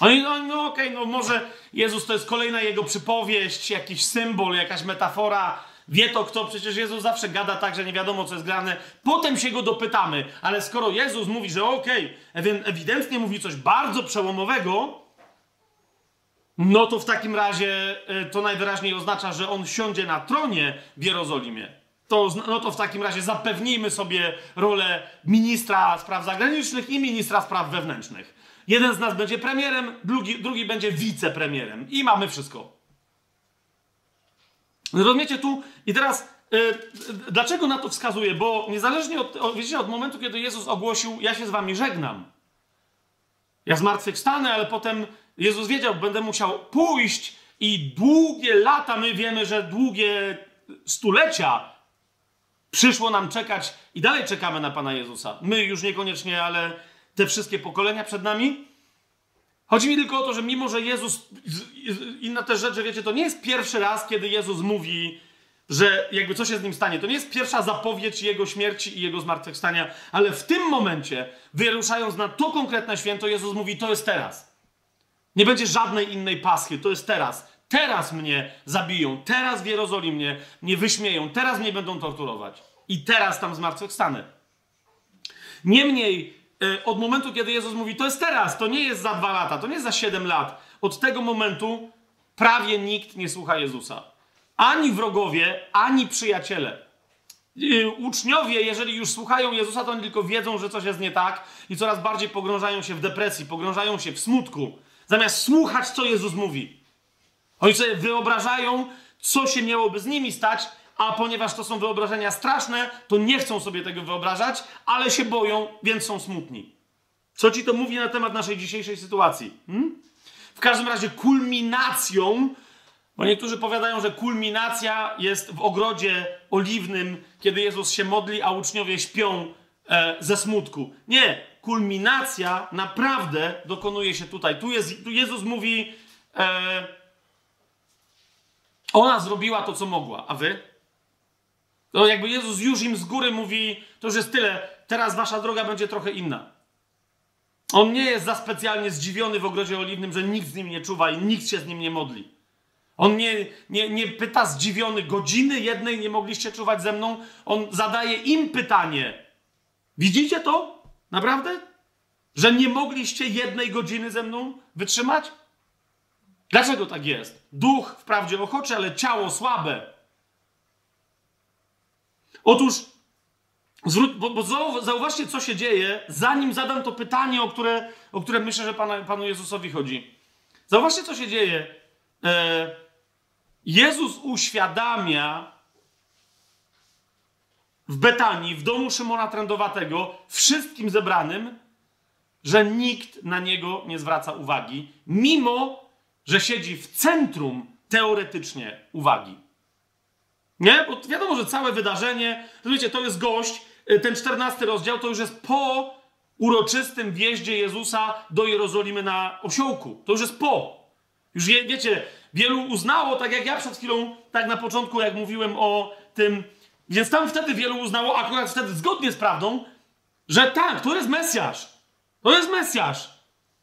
[SPEAKER 1] Oni, no, no okej, okay, no może Jezus to jest kolejna jego przypowieść, jakiś symbol, jakaś metafora. Wie to kto, przecież Jezus zawsze gada tak, że nie wiadomo, co jest grane. Potem się go dopytamy, ale skoro Jezus mówi, że okej, okay, ewidentnie mówi coś bardzo przełomowego, no to w takim razie y, to najwyraźniej oznacza, że on siądzie na tronie w Jerozolimie. To, no to w takim razie zapewnijmy sobie rolę ministra spraw zagranicznych i ministra spraw wewnętrznych. Jeden z nas będzie premierem, drugi, drugi będzie wicepremierem. I mamy wszystko. Rozumiecie tu? I teraz yy, dlaczego na to wskazuję? Bo niezależnie od, wiecie, od momentu, kiedy Jezus ogłosił, ja się z wami żegnam. Ja zmartwychwstanę, ale potem Jezus wiedział, będę musiał pójść i długie lata, my wiemy, że długie stulecia przyszło nam czekać i dalej czekamy na Pana Jezusa. My już niekoniecznie, ale te wszystkie pokolenia przed nami. Chodzi mi tylko o to, że mimo, że Jezus, inna też rzecz, że wiecie, to nie jest pierwszy raz, kiedy Jezus mówi, że jakby coś się z nim stanie. To nie jest pierwsza zapowiedź Jego śmierci i Jego zmartwychwstania, ale w tym momencie, wyruszając na to konkretne święto, Jezus mówi, to jest teraz. Nie będzie żadnej innej paschy, to jest teraz. Teraz mnie zabiją, teraz w Jerozolimie mnie wyśmieją, teraz mnie będą torturować. I teraz tam zmartwychwstanę. Niemniej, e, od momentu, kiedy Jezus mówi, to jest teraz, to nie jest za dwa lata, to nie jest za siedem lat, od tego momentu prawie nikt nie słucha Jezusa. Ani wrogowie, ani przyjaciele. E, uczniowie, jeżeli już słuchają Jezusa, to oni tylko wiedzą, że coś jest nie tak i coraz bardziej pogrążają się w depresji, pogrążają się w smutku, zamiast słuchać, co Jezus mówi. Oni sobie wyobrażają, co się miałoby z nimi stać, a ponieważ to są wyobrażenia straszne, to nie chcą sobie tego wyobrażać, ale się boją, więc są smutni. Co ci to mówi na temat naszej dzisiejszej sytuacji? Hmm? W każdym razie kulminacją, bo niektórzy powiadają, że kulminacja jest w ogrodzie oliwnym, kiedy Jezus się modli, a uczniowie śpią e, ze smutku. Nie, kulminacja naprawdę dokonuje się tutaj. Tu, jest, tu Jezus mówi, e, ona zrobiła to, co mogła, a wy? To jakby Jezus już im z góry mówi, to już jest tyle, teraz wasza droga będzie trochę inna. On nie jest za specjalnie zdziwiony w ogrodzie oliwnym, że nikt z nim nie czuwa i nikt się z nim nie modli. On nie, nie, nie pyta zdziwiony, godziny jednej nie mogliście czuwać ze mną. On zadaje im pytanie. Widzicie to? Naprawdę? Że nie mogliście jednej godziny ze mną wytrzymać? Dlaczego tak jest? Duch wprawdzie ochoczy, ale ciało słabe. Otóż, zwróć, bo, bo zauważcie, co się dzieje, zanim zadam to pytanie, o które, o które myślę, że Pana, Panu Jezusowi chodzi. Zauważcie, co się dzieje. E, Jezus uświadamia w Betanii, w domu Szymona Trędowatego, wszystkim zebranym, że nikt na niego nie zwraca uwagi, mimo że siedzi w centrum teoretycznie uwagi. Nie? Bo wiadomo, że całe wydarzenie, wiecie, to jest gość, y, ten czternasty rozdział to już jest po uroczystym wjeździe Jezusa do Jerozolimy na osiołku. To już jest po. Już wiecie, wielu uznało, tak jak ja przed chwilą, tak na początku, jak mówiłem o tym, więc tam wtedy wielu uznało, akurat wtedy zgodnie z prawdą, że tak, to jest Mesjasz. To jest Mesjasz.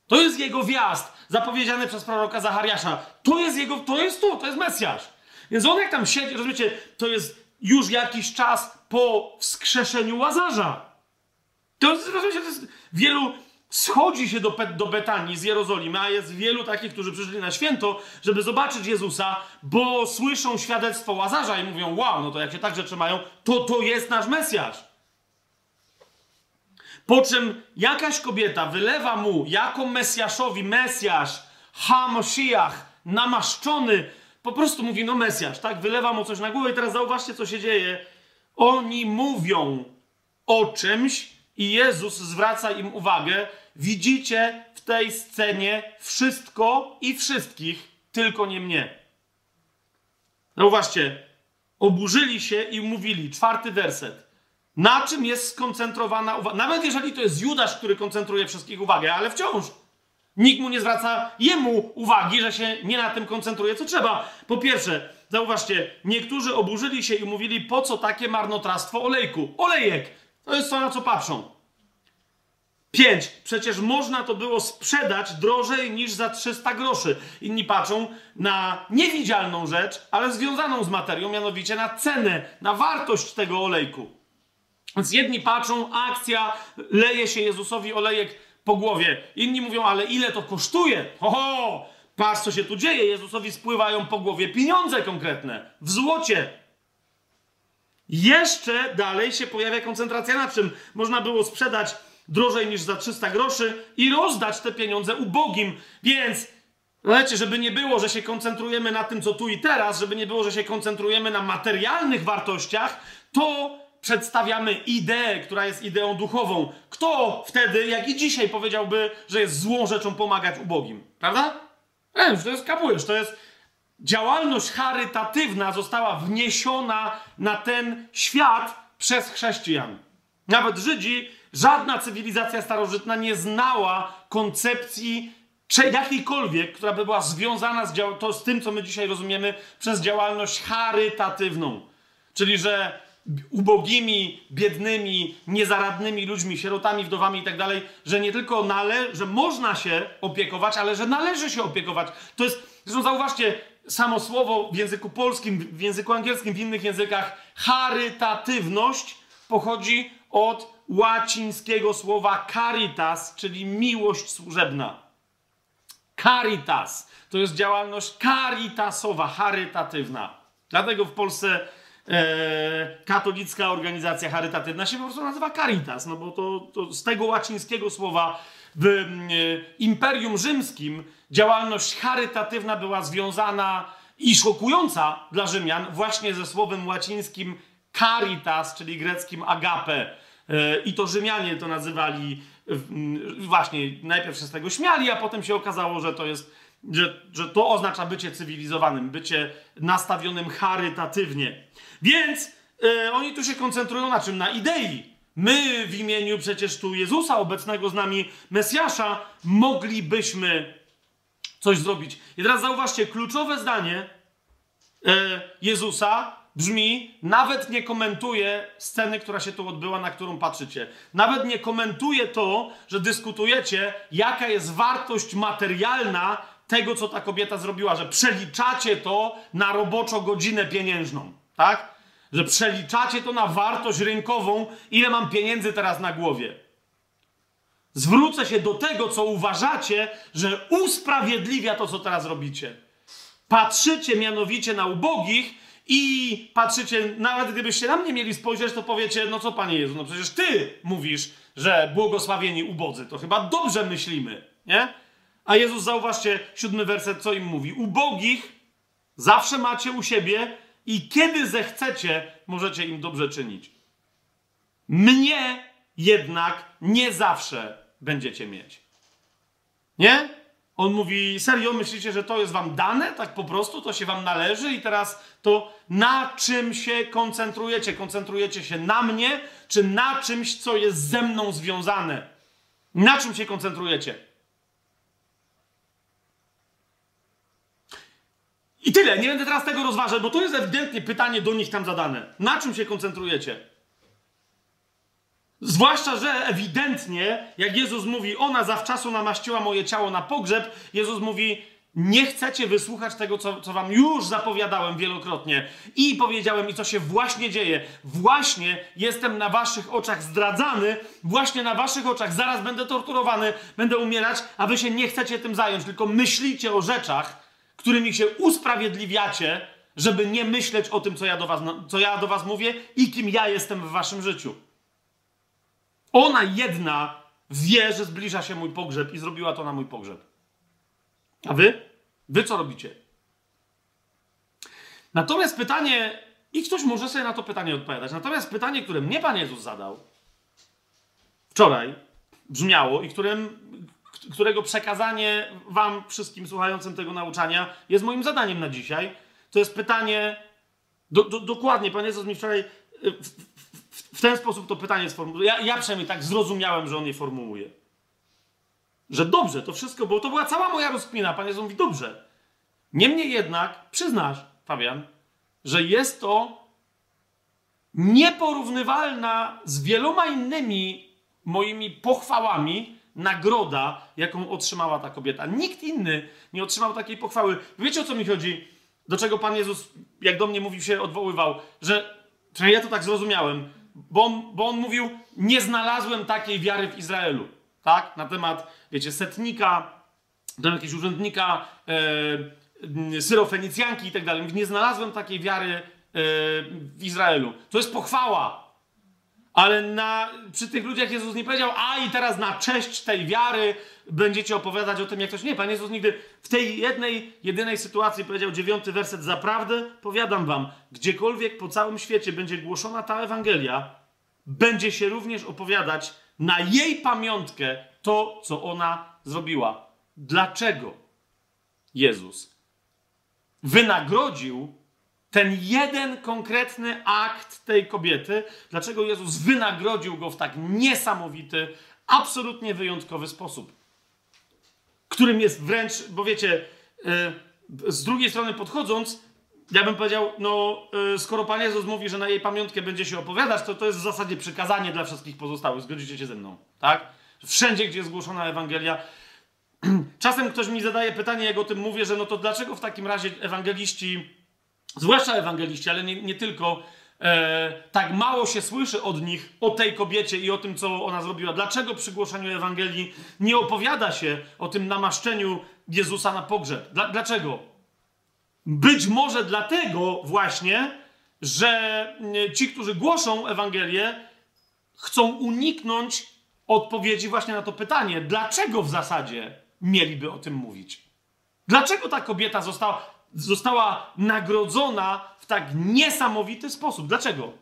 [SPEAKER 1] To jest jego wjazd zapowiedziany przez proroka Zachariasza. To jest jego, to jest to, to jest Mesjasz. Więc on jak tam siedzi, rozumiecie, to jest już jakiś czas po wskrzeszeniu Łazarza. To jest, rozumiecie, to jest wielu schodzi się do, do Betanii z Jerozolimy, a jest wielu takich, którzy przyszli na święto, żeby zobaczyć Jezusa, bo słyszą świadectwo Łazarza i mówią, wow, no to jak się tak rzeczy mają, to to jest nasz Mesjasz. Po czym jakaś kobieta wylewa mu jako Mesjaszowi, Mesjasz, Hamoshiach, namaszczony, po prostu mówi, no Mesjasz, tak? Wylewa mu coś na głowę i teraz zauważcie, co się dzieje. Oni mówią o czymś i Jezus zwraca im uwagę. Widzicie w tej scenie wszystko i wszystkich, tylko nie mnie. Zauważcie, oburzyli się i mówili, czwarty werset. Na czym jest skoncentrowana uwaga? Nawet jeżeli to jest Judasz, który koncentruje wszystkich uwagę, ale wciąż nikt mu nie zwraca jemu uwagi, że się nie na tym koncentruje, co trzeba. Po pierwsze, zauważcie, niektórzy oburzyli się i mówili, po co takie marnotrawstwo olejku? Olejek! To jest to, na co patrzą. Pięć. Przecież można to było sprzedać drożej niż za 300 groszy. Inni patrzą na niewidzialną rzecz, ale związaną z materią, mianowicie na cenę, na wartość tego olejku. Więc jedni patrzą, akcja, leje się Jezusowi olejek po głowie. Inni mówią, ale ile to kosztuje? Oho! patrz co się tu dzieje, Jezusowi spływają po głowie pieniądze konkretne, w złocie. Jeszcze dalej się pojawia koncentracja na czym? Można było sprzedać drożej niż za 300 groszy i rozdać te pieniądze ubogim. Więc, wiecie, żeby nie było, że się koncentrujemy na tym, co tu i teraz, żeby nie było, że się koncentrujemy na materialnych wartościach, to przedstawiamy ideę, która jest ideą duchową. Kto wtedy, jak i dzisiaj, powiedziałby, że jest złą rzeczą pomagać ubogim? Prawda? E, to jest kapujesz, to jest działalność charytatywna została wniesiona na ten świat przez chrześcijan. Nawet Żydzi, żadna cywilizacja starożytna nie znała koncepcji czy jakiejkolwiek, która by była związana z, to, z tym, co my dzisiaj rozumiemy przez działalność charytatywną. Czyli, że ubogimi, biednymi, niezaradnymi ludźmi, sierotami, wdowami i tak dalej, że nie tylko nale, że można się opiekować, ale że należy się opiekować. To jest, zresztą zauważcie, samo słowo w języku polskim, w języku angielskim, w innych językach, charytatywność pochodzi od łacińskiego słowa caritas, czyli miłość służebna. Caritas to jest działalność caritasowa, charytatywna. Dlatego w Polsce katolicka organizacja charytatywna się po prostu nazywa Caritas, no bo to, to z tego łacińskiego słowa w e, Imperium Rzymskim działalność charytatywna była związana i szokująca dla Rzymian właśnie ze słowem łacińskim caritas, czyli greckim agape. E, I to Rzymianie to nazywali właśnie, najpierw się z tego śmiali, a potem się okazało, że to jest, że, że to oznacza bycie cywilizowanym, bycie nastawionym charytatywnie. Więc e, oni tu się koncentrują na czym? Na idei. My w imieniu przecież tu Jezusa, obecnego z nami Mesjasza, moglibyśmy coś zrobić. I teraz zauważcie, kluczowe zdanie e, Jezusa brzmi: nawet nie komentuje sceny, która się tu odbyła, na którą patrzycie. Nawet nie komentuje to, że dyskutujecie, jaka jest wartość materialna tego, co ta kobieta zrobiła, że przeliczacie to na roboczo godzinę pieniężną, tak? Że przeliczacie to na wartość rynkową, ile mam pieniędzy teraz na głowie. Zwrócę się do tego, co uważacie, że usprawiedliwia to, co teraz robicie. Patrzycie mianowicie na ubogich i patrzycie, nawet gdybyście na mnie mieli spojrzeć, to powiecie, no co Panie Jezu, no przecież Ty mówisz, że błogosławieni ubodzy, to chyba dobrze myślimy, nie? A Jezus, zauważcie, siódmy werset, co im mówi. Ubogich zawsze macie u siebie i kiedy zechcecie, możecie im dobrze czynić. Mnie jednak nie zawsze będziecie mieć. Nie? On mówi, serio, myślicie, że to jest wam dane? Tak po prostu, to się wam należy i teraz to na czym się koncentrujecie? Koncentrujecie się na mnie, czy na czymś, co jest ze mną związane? Na czym się koncentrujecie? I tyle, nie będę teraz tego rozważać, bo to jest ewidentnie pytanie do nich tam zadane. Na czym się koncentrujecie? Zwłaszcza, że ewidentnie, jak Jezus mówi, ona zawczasu namaściła moje ciało na pogrzeb, Jezus mówi, nie chcecie wysłuchać tego, co, co wam już zapowiadałem wielokrotnie i powiedziałem, i co się właśnie dzieje. Właśnie jestem na waszych oczach zdradzany, właśnie na waszych oczach zaraz będę torturowany, będę umierać, a wy się nie chcecie tym zająć, tylko myślicie o rzeczach, którymi się usprawiedliwiacie, żeby nie myśleć o tym, co ja do was, co ja do was mówię i kim ja jestem w waszym życiu. Ona jedna wie, że zbliża się mój pogrzeb i zrobiła to na mój pogrzeb. A wy? Wy co robicie? Natomiast pytanie, i ktoś może sobie na to pytanie odpowiadać, natomiast pytanie, które mnie Pan Jezus zadał wczoraj, brzmiało i którym, którego przekazanie Wam, wszystkim słuchającym tego nauczania, jest moim zadaniem na dzisiaj, to jest pytanie, do, do, dokładnie, Pan Jezus mi wczoraj y, w ten sposób to pytanie sformułował. Ja, ja przynajmniej tak zrozumiałem, że on je formułuje. Że dobrze, to wszystko, bo to była cała moja rozkmina. Pan Jezus mówi, dobrze. Niemniej jednak przyznasz, Fabian, że jest to nieporównywalna z wieloma innymi moimi pochwałami nagroda, jaką otrzymała ta kobieta. Nikt inny nie otrzymał takiej pochwały. Wiecie o co mi chodzi? Do czego Pan Jezus, jak do mnie mówił, się odwoływał, że, ja to tak zrozumiałem, bo on, bo on mówił, nie znalazłem takiej wiary w Izraelu, tak? Na temat, wiecie, setnika, tam jakiegoś urzędnika e, syrofenicjanki i tak dalej. Nie znalazłem takiej wiary e, w Izraelu. To jest pochwała. Ale na, przy tych ludziach Jezus nie powiedział, a i teraz na cześć tej wiary będziecie opowiadać o tym, jak ktoś. Nie, Pan Jezus nigdy w tej jednej, jedynej sytuacji powiedział dziewiąty werset. Zaprawdę powiadam wam, gdziekolwiek po całym świecie będzie głoszona ta Ewangelia, będzie się również opowiadać na jej pamiątkę to, co ona zrobiła. Dlaczego Jezus wynagrodził ten jeden konkretny akt tej kobiety, dlaczego Jezus wynagrodził go w tak niesamowity, absolutnie wyjątkowy sposób, którym jest wręcz, bo wiecie, e, z drugiej strony podchodząc, ja bym powiedział, no e, skoro Pan Jezus mówi, że na jej pamiątkę będzie się opowiadać, to to jest w zasadzie przykazanie dla wszystkich pozostałych. Zgodzicie się ze mną, tak? Wszędzie, gdzie jest głoszona Ewangelia. Czasem ktoś mi zadaje pytanie, jak o tym mówię, że no to dlaczego w takim razie ewangeliści zwłaszcza ewangeliści, ale nie, nie tylko, e, tak mało się słyszy od nich o tej kobiecie i o tym, co ona zrobiła. Dlaczego przy głoszeniu Ewangelii nie opowiada się o tym namaszczeniu Jezusa na pogrzeb? Dla, dlaczego? Być może dlatego właśnie, że e, ci, którzy głoszą Ewangelię, chcą uniknąć odpowiedzi właśnie na to pytanie, dlaczego w zasadzie mieliby o tym mówić. Dlaczego ta kobieta została została nagrodzona w tak niesamowity sposób. Dlaczego?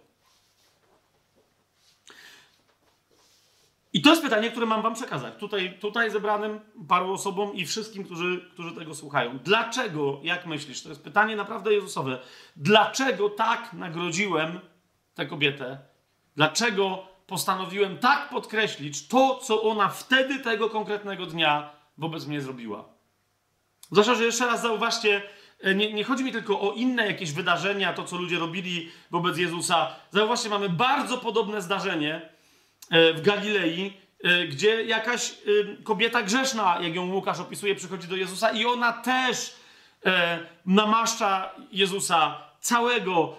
[SPEAKER 1] I to jest pytanie, które mam wam przekazać. Tutaj, tutaj zebranym paru osobom i wszystkim, którzy, którzy tego słuchają. Dlaczego, jak myślisz, to jest pytanie naprawdę Jezusowe, dlaczego tak nagrodziłem tę kobietę? Dlaczego postanowiłem tak podkreślić to, co ona wtedy tego konkretnego dnia wobec mnie zrobiła? Zwłaszcza, że jeszcze raz zauważcie, nie, nie, chodzi mi tylko o inne jakieś wydarzenia, to co ludzie robili wobec Jezusa. Zauważcie, mamy bardzo podobne zdarzenie e, w Galilei, e, gdzie jakaś kobieta grzeszna, jak ją Łukasz opisuje, przychodzi do Jezusa i ona też namaszcza Jezusa całego,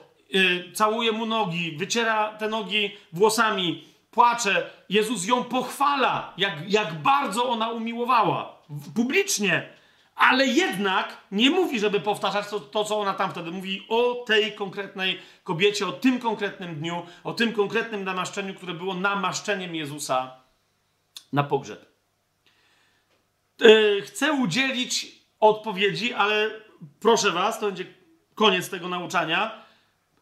[SPEAKER 1] całuje mu nogi, wyciera te nogi włosami, płacze. Jezus ją pochwala, jak, jak bardzo ona umiłowała. Publicznie ale jednak nie mówi, żeby powtarzać to, to, co ona tam wtedy mówi o tej konkretnej kobiecie, o tym konkretnym dniu, o tym konkretnym namaszczeniu, które było namaszczeniem Jezusa na pogrzeb. E, chcę udzielić odpowiedzi, ale proszę Was, to będzie koniec tego nauczania.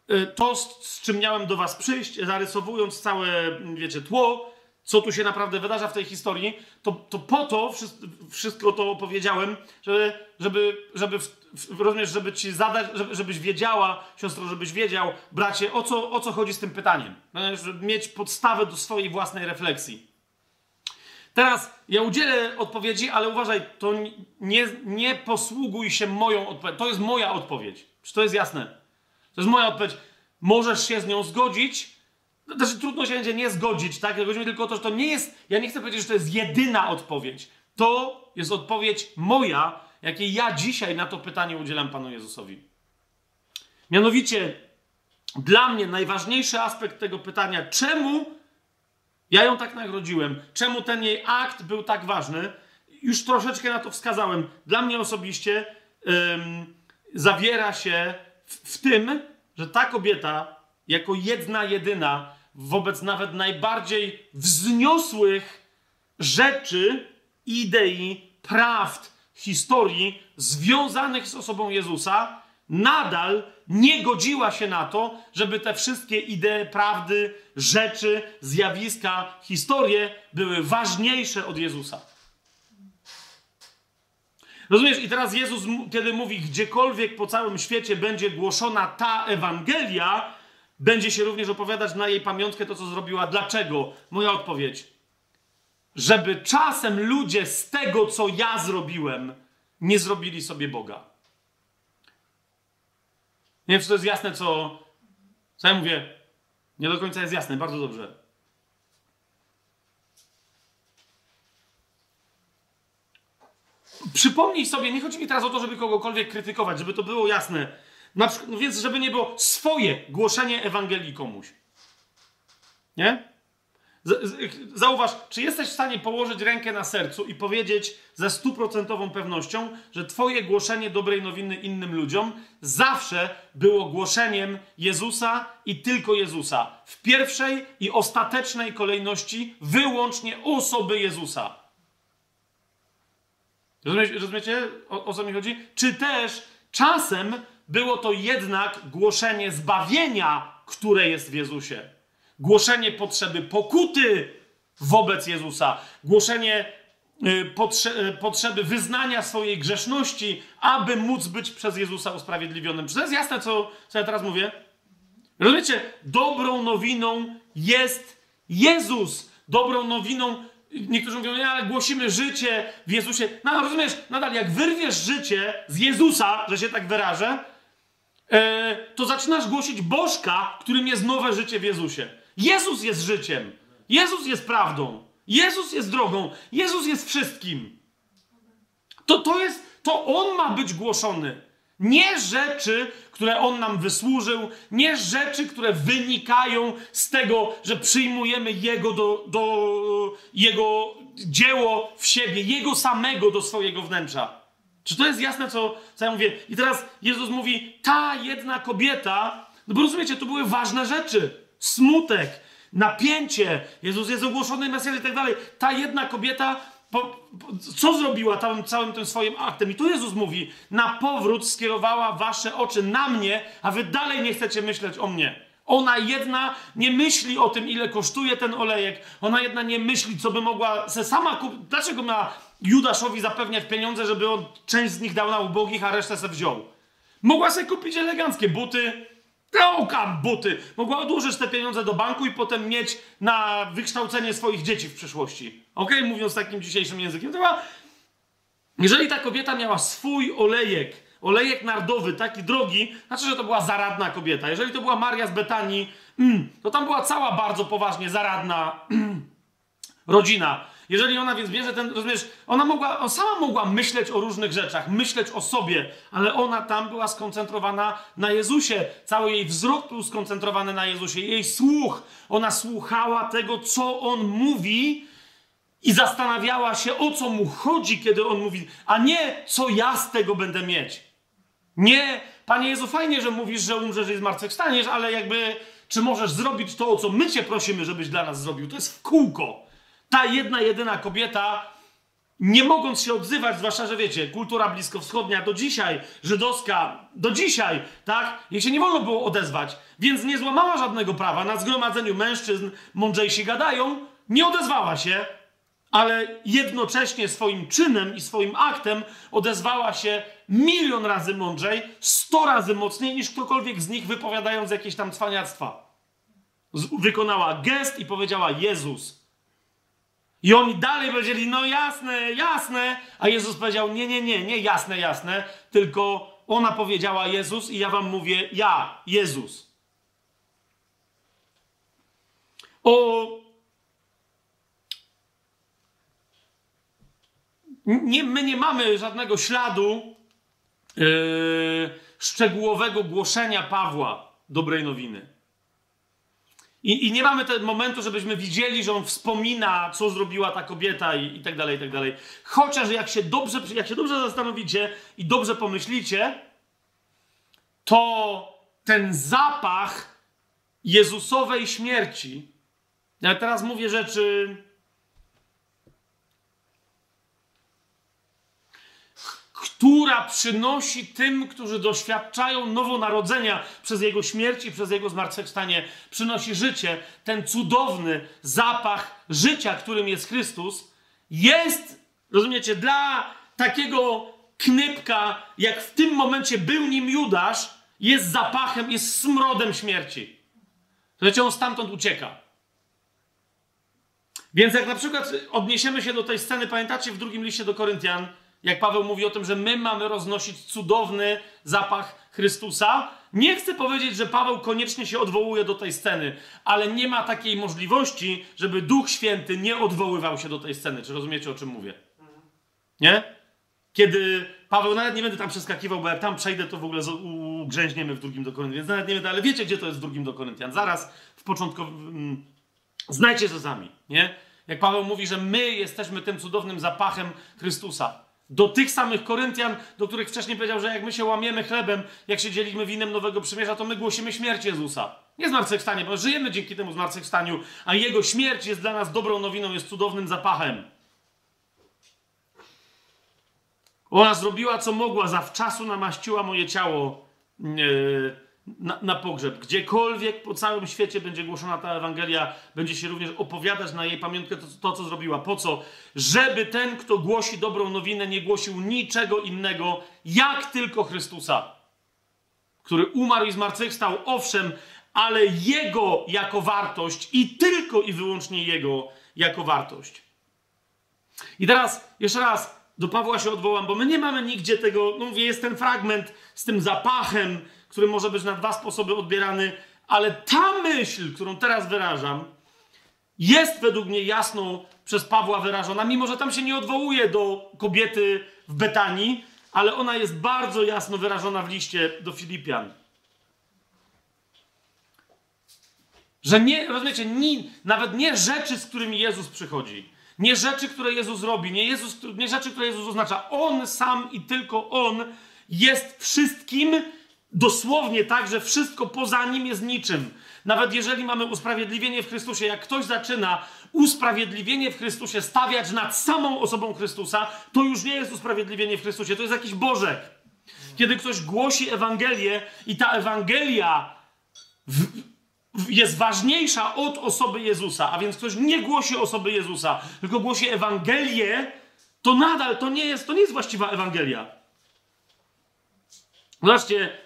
[SPEAKER 1] E, to, z czym miałem do Was przyjść, zarysowując całe, wiecie, tło, co tu się naprawdę wydarza w tej historii, to, to po to wszystko to opowiedziałem, żeby, żeby, żeby rozumiesz, żeby ci zadać, żeby, żebyś wiedziała, siostro, żebyś wiedział, bracie, o co, o co chodzi z tym pytaniem. Żeby mieć podstawę do swojej własnej refleksji. Teraz ja udzielę odpowiedzi, ale uważaj, to nie, nie posługuj się moją odpowiedzią. To jest moja odpowiedź. Czy to jest jasne? To jest moja odpowiedź. Możesz się z nią zgodzić, znaczy, trudno się będzie nie zgodzić, tak? Chodzi mi tylko to, że to nie jest. Ja nie chcę powiedzieć, że to jest jedyna odpowiedź. To jest odpowiedź moja, jakiej ja dzisiaj na to pytanie udzielam Panu Jezusowi. Mianowicie, dla mnie najważniejszy aspekt tego pytania, czemu ja ją tak nagrodziłem, czemu ten jej akt był tak ważny, już troszeczkę na to wskazałem. Dla mnie osobiście ym, zawiera się w, w tym, że ta kobieta, jako jedna, jedyna, wobec nawet najbardziej wzniosłych rzeczy, idei, prawd, historii związanych z osobą Jezusa, nadal nie godziła się na to, żeby te wszystkie idee, prawdy, rzeczy, zjawiska, historie były ważniejsze od Jezusa. Rozumiesz? I teraz Jezus, kiedy mówi, gdziekolwiek po całym świecie będzie głoszona ta Ewangelia, będzie się również opowiadać na jej pamiątkę to, co zrobiła. Dlaczego? Moja odpowiedź. Żeby czasem ludzie z tego, co ja zrobiłem, nie zrobili sobie Boga. Nie wiem, czy to jest jasne, co, co ja mówię. Nie do końca jest jasne, bardzo dobrze. Przypomnij sobie, nie chodzi mi teraz o to, żeby kogokolwiek krytykować, żeby to było jasne. Na przykład, no więc, żeby nie było swoje głoszenie Ewangelii komuś. Nie? Zauważ, czy jesteś w stanie położyć rękę na sercu i powiedzieć ze stuprocentową pewnością, że Twoje głoszenie dobrej nowiny innym ludziom zawsze było głoszeniem Jezusa i tylko Jezusa. W pierwszej i ostatecznej kolejności wyłącznie osoby Jezusa. Rozumiecie, rozumiecie o, o co mi chodzi? Czy też czasem było to jednak głoszenie zbawienia, które jest w Jezusie? głoszenie potrzeby pokuty wobec Jezusa, głoszenie y, potrze y, potrzeby wyznania swojej grzeszności, aby móc być przez Jezusa usprawiedliwionym. Czy to jest jasne, co, co ja teraz mówię? Rozumiecie? Dobrą nowiną jest Jezus. Dobrą nowiną, niektórzy mówią, nie, ale głosimy życie w Jezusie. No rozumiesz, nadal jak wyrwiesz życie z Jezusa, że się tak wyrażę, to zaczynasz głosić Bożka, którym jest nowe życie w Jezusie. Jezus jest życiem. Jezus jest prawdą. Jezus jest drogą. Jezus jest wszystkim. To, to jest, to On ma być głoszony. Nie rzeczy, które On nam wysłużył, nie rzeczy, które wynikają z tego, że przyjmujemy Jego, do, do, Jego dzieło w siebie, Jego samego do swojego wnętrza. Czy to jest jasne, co, co ja mówię? I teraz Jezus mówi, ta jedna kobieta, no bo rozumiecie, to były ważne rzeczy smutek, napięcie, Jezus jest ogłoszony Mesjasz i tak dalej. Ta jedna kobieta, po, po, co zrobiła tam, całym tym swoim aktem? I tu Jezus mówi, na powrót skierowała wasze oczy na mnie, a wy dalej nie chcecie myśleć o mnie. Ona jedna nie myśli o tym, ile kosztuje ten olejek. Ona jedna nie myśli, co by mogła se sama kupić. Dlaczego ma Judaszowi zapewniać pieniądze, żeby on część z nich dał na ubogich, a resztę se wziął? Mogła sobie kupić eleganckie buty, Teoka buty. Mogła odłożyć te pieniądze do banku i potem mieć na wykształcenie swoich dzieci w przyszłości. Ok? Mówiąc takim dzisiejszym językiem. To była... Jeżeli ta kobieta miała swój olejek, olejek nardowy, taki drogi, znaczy, że to była zaradna kobieta. Jeżeli to była Maria z Betanii, mm, to tam była cała bardzo poważnie zaradna rodzina. Jeżeli ona więc bierze ten, rozumiesz, ona mogła, ona sama mogła myśleć o różnych rzeczach, myśleć o sobie, ale ona tam była skoncentrowana na Jezusie. Cały jej wzrok był skoncentrowany na Jezusie, jej słuch. Ona słuchała tego, co on mówi i zastanawiała się, o co mu chodzi, kiedy on mówi, a nie, co ja z tego będę mieć. Nie, Panie Jezu, fajnie, że mówisz, że umrzesz i zmartwychwstaniesz, ale jakby, czy możesz zrobić to, o co my Cię prosimy, żebyś dla nas zrobił? To jest w kółko. Ta jedna, jedyna kobieta, nie mogąc się odzywać, zwłaszcza, że wiecie, kultura bliskowschodnia do dzisiaj, żydowska do dzisiaj, tak? Jej się nie wolno było odezwać, więc nie złamała żadnego prawa. Na zgromadzeniu mężczyzn mądrzejsi gadają, nie odezwała się, ale jednocześnie swoim czynem i swoim aktem odezwała się milion razy mądrzej, sto razy mocniej niż ktokolwiek z nich wypowiadając jakieś tam cwaniactwa. Wykonała gest i powiedziała Jezus. I oni dalej powiedzieli, no jasne, jasne. A Jezus powiedział, nie, nie, nie, nie jasne, jasne, tylko ona powiedziała Jezus i ja wam mówię, ja, Jezus. O. Nie, my nie mamy żadnego śladu yy, szczegółowego głoszenia Pawła dobrej nowiny. I, I, nie mamy tego momentu, żebyśmy widzieli, że on wspomina, co zrobiła ta kobieta i, i tak dalej, i tak dalej. Chociaż jak się, dobrze, jak się dobrze zastanowicie i dobrze pomyślicie, to ten zapach Jezusowej śmierci, ja teraz mówię rzeczy która przynosi tym, którzy doświadczają nowonarodzenia przez Jego śmierć i przez Jego zmartwychwstanie, przynosi życie, ten cudowny zapach życia, którym jest Chrystus, jest, rozumiecie, dla takiego knypka, jak w tym momencie był nim Judasz, jest zapachem, jest smrodem śmierci. Słuchajcie, on stamtąd ucieka. Więc jak na przykład odniesiemy się do tej sceny, pamiętacie w drugim liście do Koryntian, jak Paweł mówi o tym, że my mamy roznosić cudowny zapach Chrystusa. Nie chcę powiedzieć, że Paweł koniecznie się odwołuje do tej sceny, ale nie ma takiej możliwości, żeby Duch Święty nie odwoływał się do tej sceny. Czy rozumiecie, o czym mówię? Nie? Kiedy Paweł, nawet nie będę tam przeskakiwał, bo jak tam przejdę, to w ogóle ugrzęźniemy w drugim do Koryntian, więc nawet nie będę, ale wiecie, gdzie to jest w drugim do Koryntian. Zaraz w początkowym Znajdźcie to sami, nie? Jak Paweł mówi, że my jesteśmy tym cudownym zapachem Chrystusa. Do tych samych Koryntian, do których wcześniej powiedział, że jak my się łamiemy chlebem, jak się dzielimy winem Nowego Przymierza, to my głosimy śmierć Jezusa. Nie zmartwychwstanie, bo żyjemy dzięki temu zmartwychwstaniu, a Jego śmierć jest dla nas dobrą nowiną, jest cudownym zapachem. Ona zrobiła, co mogła, zawczasu namaściła moje ciało yy, na, na, pogrzeb. Gdziekolwiek po całym świecie będzie głoszona ta Ewangelia, będzie się również opowiadać na jej pamiątkę to, to, co zrobiła. Po co? Żeby ten, kto głosi dobrą nowinę, nie głosił niczego innego, jak tylko Chrystusa, który umarł i zmartwychwstał, owszem, ale Jego jako wartość i tylko i wyłącznie Jego jako wartość. I teraz, jeszcze raz, do Pawła się odwołam, bo my nie mamy nigdzie tego, no mówię, jest ten fragment z tym zapachem, który może być na dwa sposoby odbierany, ale ta myśl, którą teraz wyrażam, jest według mnie jasno przez Pawła wyrażona, mimo że tam się nie odwołuje do kobiety w Betanii, ale ona jest bardzo jasno wyrażona w liście do Filipian. Że nie, rozumiecie, nie, nawet nie rzeczy, z którymi Jezus przychodzi, nie rzeczy, które Jezus robi, nie, Jezus, nie rzeczy, które Jezus oznacza. On sam i tylko On jest wszystkim, dosłownie tak, że wszystko poza nim jest niczym. Nawet jeżeli mamy usprawiedliwienie w Chrystusie, jak ktoś zaczyna usprawiedliwienie w Chrystusie stawiać nad samą osobą Chrystusa, to już nie jest usprawiedliwienie w Chrystusie, to jest jakiś Bożek. Kiedy ktoś głosi Ewangelię i ta Ewangelia w, w, jest ważniejsza od osoby Jezusa, a więc ktoś nie głosi osoby Jezusa, tylko głosi Ewangelię, to nadal to nie jest, to nie jest właściwa Ewangelia. Zobaczcie,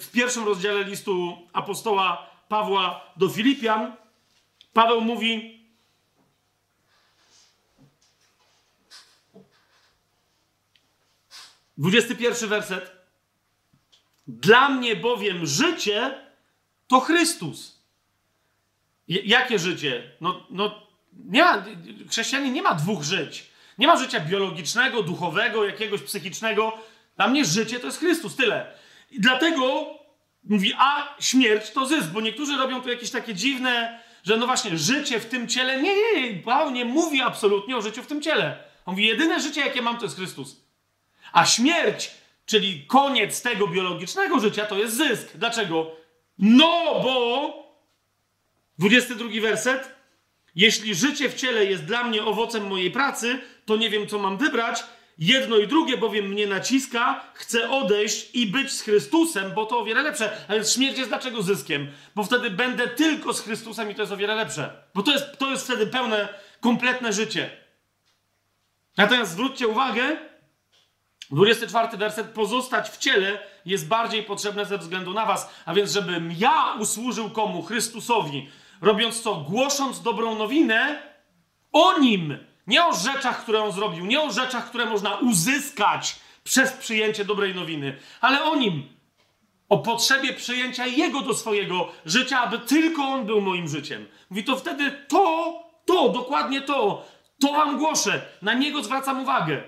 [SPEAKER 1] w pierwszym rozdziale listu apostoła Pawła do Filipian, Paweł mówi: Dwudziesty pierwszy werset. Dla mnie bowiem życie to Chrystus. jakie życie? No, no nie ma, chrześcijanin nie ma dwóch żyć. Nie ma życia biologicznego, duchowego, jakiegoś psychicznego. Dla mnie życie to jest Chrystus, tyle. I dlatego mówi, a śmierć to zysk, bo niektórzy robią tu jakieś takie dziwne, że no właśnie, życie w tym ciele. Nie, nie, nie, Paweł nie mówi absolutnie o życiu w tym ciele. On mówi, jedyne życie, jakie mam, to jest Chrystus. A śmierć, czyli koniec tego biologicznego życia, to jest zysk. Dlaczego? No, bo 22 werset. Jeśli życie w ciele jest dla mnie owocem mojej pracy, to nie wiem, co mam wybrać, Jedno i drugie bowiem mnie naciska, chcę odejść i być z Chrystusem, bo to o wiele lepsze. A więc śmierć jest dlaczego zyskiem? Bo wtedy będę tylko z Chrystusem i to jest o wiele lepsze. Bo to jest, to jest wtedy pełne, kompletne życie. Natomiast zwróćcie uwagę, 24 werset, pozostać w ciele jest bardziej potrzebne ze względu na was, a więc żebym ja usłużył komu? Chrystusowi. Robiąc to, głosząc dobrą nowinę o Nim, nie o rzeczach, które on zrobił, nie o rzeczach, które można uzyskać przez przyjęcie dobrej nowiny, ale o nim. O potrzebie przyjęcia jego do swojego życia, aby tylko on był moim życiem. Mówi to wtedy to, to, dokładnie to, to wam głoszę, na niego zwracam uwagę.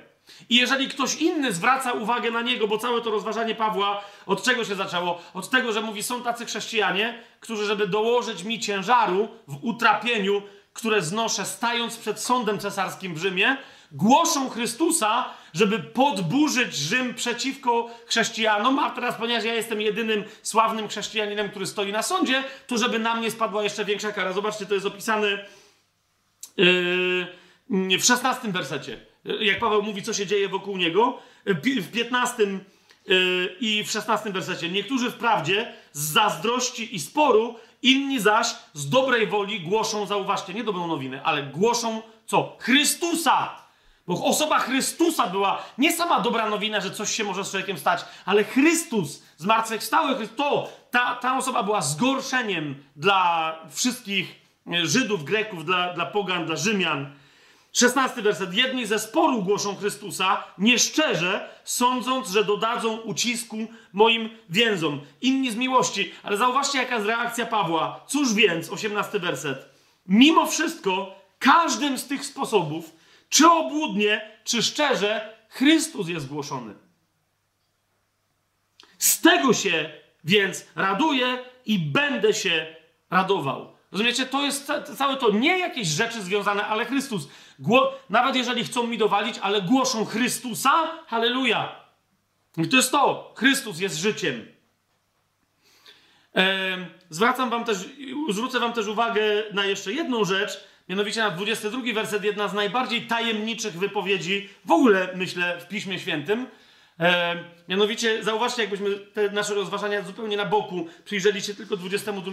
[SPEAKER 1] I jeżeli ktoś inny zwraca uwagę na niego, bo całe to rozważanie Pawła od czego się zaczęło? Od tego, że mówi, są tacy chrześcijanie, którzy, żeby dołożyć mi ciężaru w utrapieniu, które znoszę stając przed sądem cesarskim w Rzymie, głoszą Chrystusa, żeby podburzyć Rzym przeciwko chrześcijanom, a teraz, ponieważ ja jestem jedynym sławnym chrześcijaninem, który stoi na sądzie, to żeby na mnie spadła jeszcze większa kara. Zobaczcie, to jest opisane yy, w szesnastym wersecie. Jak Paweł mówi, co się dzieje wokół niego. W piętnastym yy, i w szesnastym wersecie. Niektórzy wprawdzie z zazdrości i sporu Inni zaś z dobrej woli głoszą, zauważcie, nie dobrą nowinę, ale głoszą co? Chrystusa! Bo osoba Chrystusa była nie sama dobra nowina, że coś się może z człowiekiem stać, ale Chrystus, zmartwychwstały to, ta, ta osoba była zgorszeniem dla wszystkich Żydów, Greków, dla, dla Pogan, dla Rzymian. Szesnasty werset. Jedni ze sporu głoszą Chrystusa nieszczerze, sądząc, że dodadzą ucisku moim więzom. Inni z miłości. Ale zauważcie, jaka jest reakcja Pawła. Cóż więc, osiemnasty werset. Mimo wszystko, każdym z tych sposobów, czy obłudnie, czy szczerze, Chrystus jest głoszony. Z tego się więc raduję i będę się radował. Rozumiecie? To jest całe to nie jakieś rzeczy związane, ale Chrystus. Gło nawet jeżeli chcą mi dowalić, ale głoszą Chrystusa, halleluja. I to jest to. Chrystus jest życiem. zwracam wam też, zwrócę wam też uwagę na jeszcze jedną rzecz, mianowicie na 22 werset, jedna z najbardziej tajemniczych wypowiedzi w ogóle, myślę, w Piśmie Świętym. E, mianowicie, zauważcie, jakbyśmy te nasze rozważania zupełnie na boku przyjrzeli się tylko 22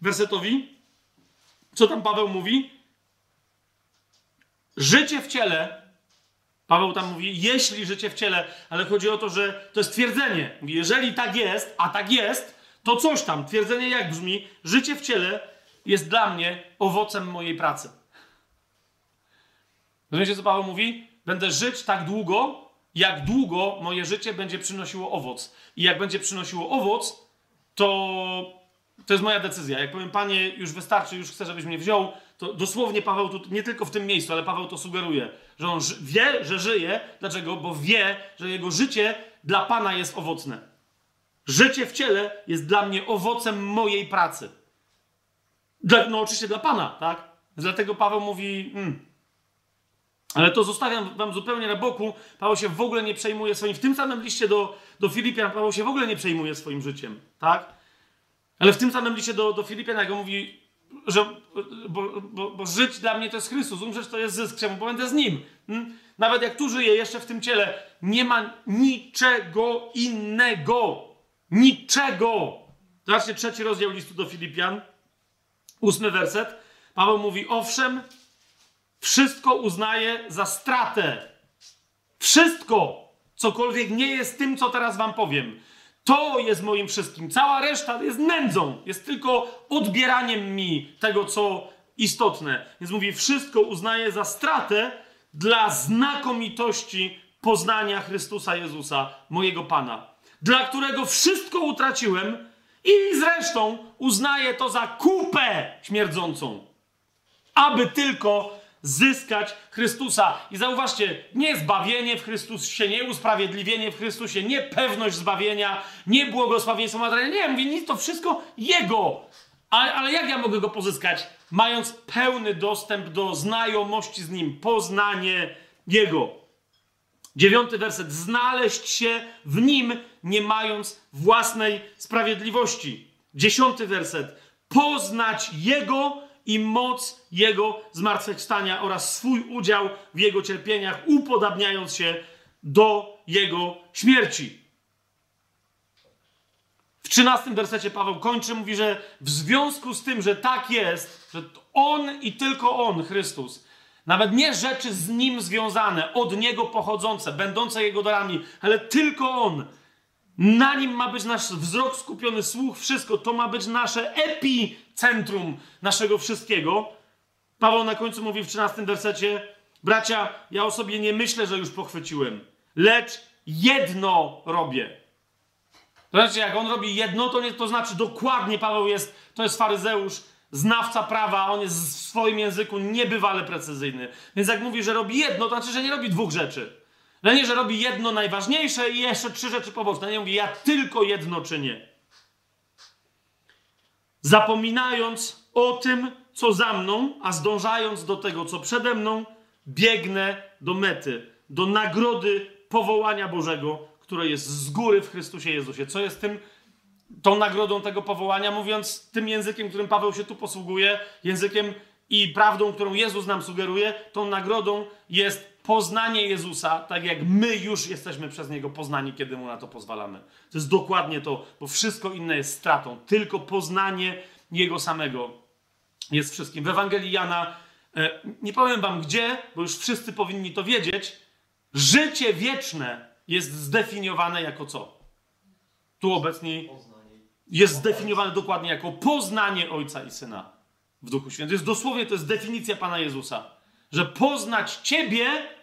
[SPEAKER 1] wersetowi. Co tam Paweł mówi? Życie w ciele. Paweł tam mówi, jeśli życie w ciele, ale chodzi o to, że to jest twierdzenie. Mówi, jeżeli tak jest, a tak jest, to coś tam. Twierdzenie jak brzmi? Życie w ciele jest dla mnie owocem mojej pracy. Rozumiecie, co Paweł mówi? Będę żyć tak długo, jak długo moje życie będzie przynosiło owoc. I jak będzie przynosiło owoc, to to jest moja decyzja. Jak powiem, panie, już wystarczy, już chcę, żebyś mnie wziął, to dosłownie Paweł tu, nie tylko w tym miejscu, ale Paweł to sugeruje, że on wie, że żyje. Dlaczego? Bo wie, że jego życie dla Pana jest owocne. Życie w ciele jest dla mnie owocem mojej pracy. Dla, no oczywiście dla Pana, tak? Dlatego Paweł mówi, hmm, ale to zostawiam wam zupełnie na boku. Paweł się w ogóle nie przejmuje swoim, w tym samym liście do, do Filipian, Paweł się w ogóle nie przejmuje swoim życiem, tak? Ale w tym samym liście do, do Filipian, jak mówi, że bo, bo, bo, żyć dla mnie to jest Chrystus, umrzeć to jest zysk, czemu bo będę z Nim. Hmm? Nawet jak tu żyję jeszcze w tym ciele, nie ma niczego innego. Niczego. Zobaczcie trzeci rozdział listu do Filipian, ósmy werset. Paweł mówi, owszem, wszystko uznaję za stratę. Wszystko, cokolwiek nie jest tym, co teraz wam powiem. To jest moim wszystkim. Cała reszta jest nędzą. Jest tylko odbieraniem mi tego, co istotne. Więc mówi, wszystko uznaję za stratę dla znakomitości poznania Chrystusa Jezusa, mojego Pana, dla którego wszystko utraciłem i zresztą uznaję to za kupę śmierdzącą, aby tylko zyskać Chrystusa. I zauważcie, nie zbawienie w Chrystusie, nie usprawiedliwienie w Chrystusie, nie pewność zbawienia, nie błogosławieństwo materialne. Nie, mówię, nic, to wszystko Jego. Ale, ale jak ja mogę Go pozyskać? Mając pełny dostęp do znajomości z Nim, poznanie Jego. Dziewiąty werset. Znaleźć się w Nim, nie mając własnej sprawiedliwości. Dziesiąty werset. Poznać Jego i moc Jego zmartwychwstania oraz swój udział w Jego cierpieniach, upodabniając się do Jego śmierci. W trzynastym wersecie Paweł kończy, mówi, że w związku z tym, że tak jest, że On i tylko On, Chrystus, nawet nie rzeczy z Nim związane, od Niego pochodzące, będące Jego darami, ale tylko On, na Nim ma być nasz wzrok skupiony, słuch, wszystko, to ma być nasze epi centrum naszego wszystkiego. Paweł na końcu mówi w 13 wersecie: Bracia, ja o sobie nie myślę, że już pochwyciłem, lecz jedno robię. To znaczy, jak on robi jedno, to, nie, to znaczy dokładnie Paweł jest, to jest faryzeusz, znawca prawa, on jest w swoim języku niebywale precyzyjny. Więc jak mówi, że robi jedno, to znaczy, że nie robi dwóch rzeczy. No nie, że robi jedno najważniejsze i jeszcze trzy rzeczy poboczne. Nie mówi, ja tylko jedno czynię zapominając o tym, co za mną, a zdążając do tego, co przede mną, biegnę do mety, do nagrody powołania Bożego, które jest z góry w Chrystusie Jezusie. Co jest tym, tą nagrodą tego powołania, mówiąc tym językiem, którym Paweł się tu posługuje, językiem i prawdą, którą Jezus nam sugeruje, tą nagrodą jest poznanie Jezusa, tak jak my już jesteśmy przez Niego poznani, kiedy Mu na to pozwalamy. To jest dokładnie to, bo wszystko inne jest stratą. Tylko poznanie Jego samego jest wszystkim. W Ewangelii Jana, e, nie powiem Wam gdzie, bo już wszyscy powinni to wiedzieć, życie wieczne jest zdefiniowane jako co? Tu obecni jest zdefiniowane dokładnie jako poznanie Ojca i Syna w Duchu Świętym. Jest dosłownie, to jest definicja Pana Jezusa. Że poznać Ciebie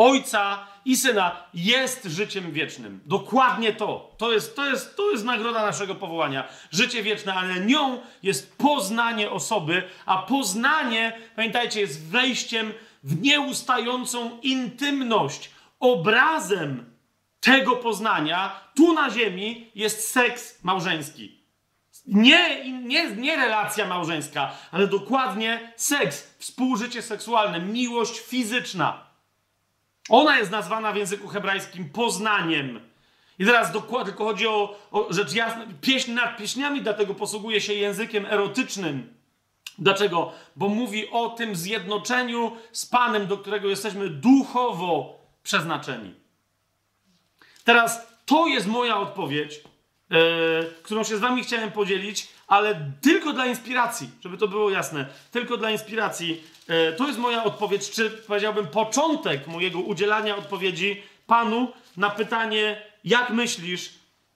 [SPEAKER 1] Ojca i Syna jest życiem wiecznym. Dokładnie to. To jest, to, jest, to jest nagroda naszego powołania. Życie wieczne, ale nią jest poznanie osoby, a poznanie, pamiętajcie, jest wejściem w nieustającą intymność. Obrazem tego poznania tu na ziemi jest seks małżeński. Nie, nie, nie relacja małżeńska, ale dokładnie seks, współżycie seksualne, miłość fizyczna. Ona jest nazwana w języku hebrajskim poznaniem. I teraz dokładnie tylko chodzi o, o rzecz jasna. Pieśń nad pieśniami, dlatego posługuje się językiem erotycznym. Dlaczego? Bo mówi o tym zjednoczeniu z Panem, do którego jesteśmy duchowo przeznaczeni. Teraz to jest moja odpowiedź, yy, którą się z Wami chciałem podzielić, ale tylko dla inspiracji, żeby to było jasne. Tylko dla inspiracji. Yy, to jest moja odpowiedź, czy powiedziałbym początek mojego udzielania odpowiedzi Panu na pytanie, jak myślisz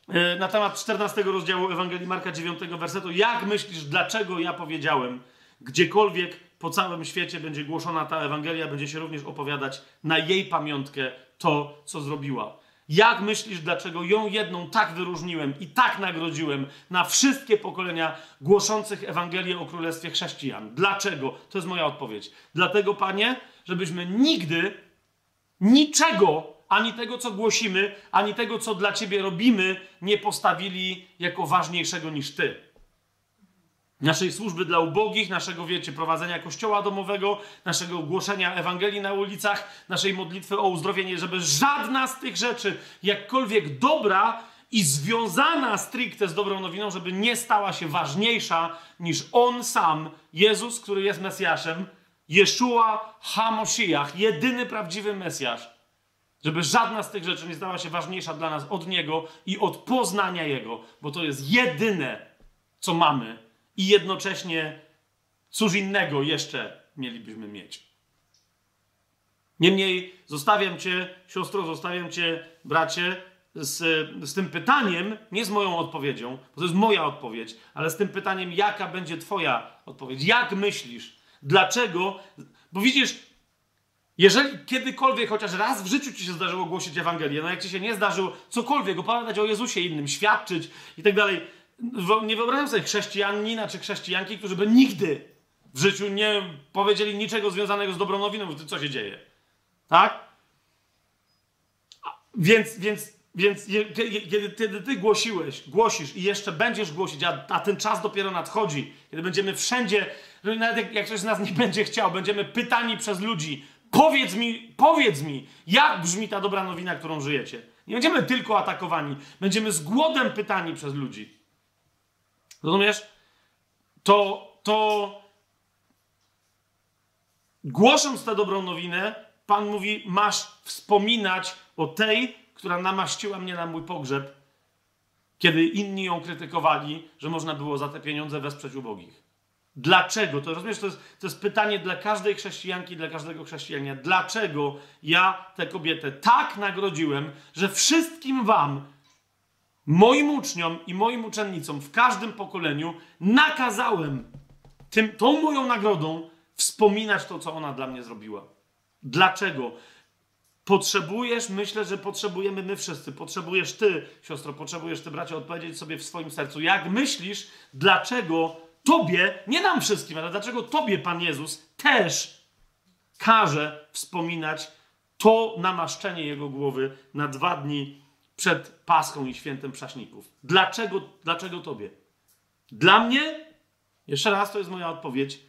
[SPEAKER 1] yy, na temat 14 rozdziału Ewangelii Marka 9 wersetu, jak myślisz, dlaczego ja powiedziałem, gdziekolwiek po całym świecie będzie głoszona ta Ewangelia, będzie się również opowiadać na jej pamiątkę to, co zrobiła. Jak myślisz, dlaczego ją jedną tak wyróżniłem i tak nagrodziłem na wszystkie pokolenia głoszących Ewangelię o Królestwie Chrześcijan? Dlaczego? To jest moja odpowiedź. Dlatego, Panie, żebyśmy nigdy niczego, ani tego, co głosimy, ani tego, co dla Ciebie robimy, nie postawili jako ważniejszego niż Ty naszej służby dla ubogich, naszego, wiecie, prowadzenia kościoła domowego, naszego głoszenia Ewangelii na ulicach, naszej modlitwy o uzdrowienie, żeby żadna z tych rzeczy, jakkolwiek dobra i związana stricte z dobrą nowiną, żeby nie stała się ważniejsza niż On sam, Jezus, który jest Mesjaszem, Jeszua HaMoshiach, jedyny prawdziwy Mesjasz. Żeby żadna z tych rzeczy nie stała się ważniejsza dla nas od Niego i od poznania Jego, bo to jest jedyne, co mamy i jednocześnie cóż innego jeszcze mielibyśmy mieć. Niemniej zostawiam Cię, siostro, zostawiam Cię, bracie, z, z tym pytaniem, nie z moją odpowiedzią, bo to jest moja odpowiedź, ale z tym pytaniem, jaka będzie Twoja odpowiedź. Jak myślisz? Dlaczego? Bo widzisz, jeżeli kiedykolwiek, chociaż raz w życiu ci się zdarzyło głosić Ewangelię, no jak ci się nie zdarzyło cokolwiek, opowiadać o Jezusie innym, świadczyć i tak dalej, nie wyobrażam sobie chrześcijanina czy chrześcijanki, którzy by nigdy w życiu nie powiedzieli niczego związanego z dobrą nowiną, co się dzieje. Tak? Więc, więc, więc kiedy ty, ty głosiłeś, głosisz i jeszcze będziesz głosić, a, a, ten czas dopiero nadchodzi, kiedy będziemy wszędzie, nawet jak, jak ktoś z nas nie będzie chciał, będziemy pytani przez ludzi, powiedz mi, powiedz mi, jak brzmi ta dobra nowina, którą żyjecie. Nie będziemy tylko atakowani, będziemy z głodem pytani przez ludzi. Rozumiesz? To, to głosząc tę dobrą nowinę, Pan mówi, masz wspominać o tej, która namaściła mnie na mój pogrzeb, kiedy inni ją krytykowali, że można było za te pieniądze wesprzeć ubogich. Dlaczego? To rozumiesz, to jest, to jest pytanie dla każdej chrześcijanki, dla każdego chrześcijanina. Dlaczego ja tę kobietę tak nagrodziłem, że wszystkim wam moim uczniom i moim uczennicom w każdym pokoleniu nakazałem tym, tą moją nagrodą wspominać to, co ona dla mnie zrobiła. Dlaczego? Potrzebujesz, myślę, że potrzebujemy my wszyscy. Potrzebujesz ty, siostro, potrzebujesz ty, bracie, odpowiedzieć sobie w swoim sercu. Jak myślisz, dlaczego tobie, nie nam wszystkim, ale dlaczego tobie Pan Jezus też każe wspominać to namaszczenie Jego głowy na dwa dni przed Paschą i Świętem Prześników. Dlaczego, dlaczego Tobie? Dla mnie, jeszcze raz to jest moja odpowiedź,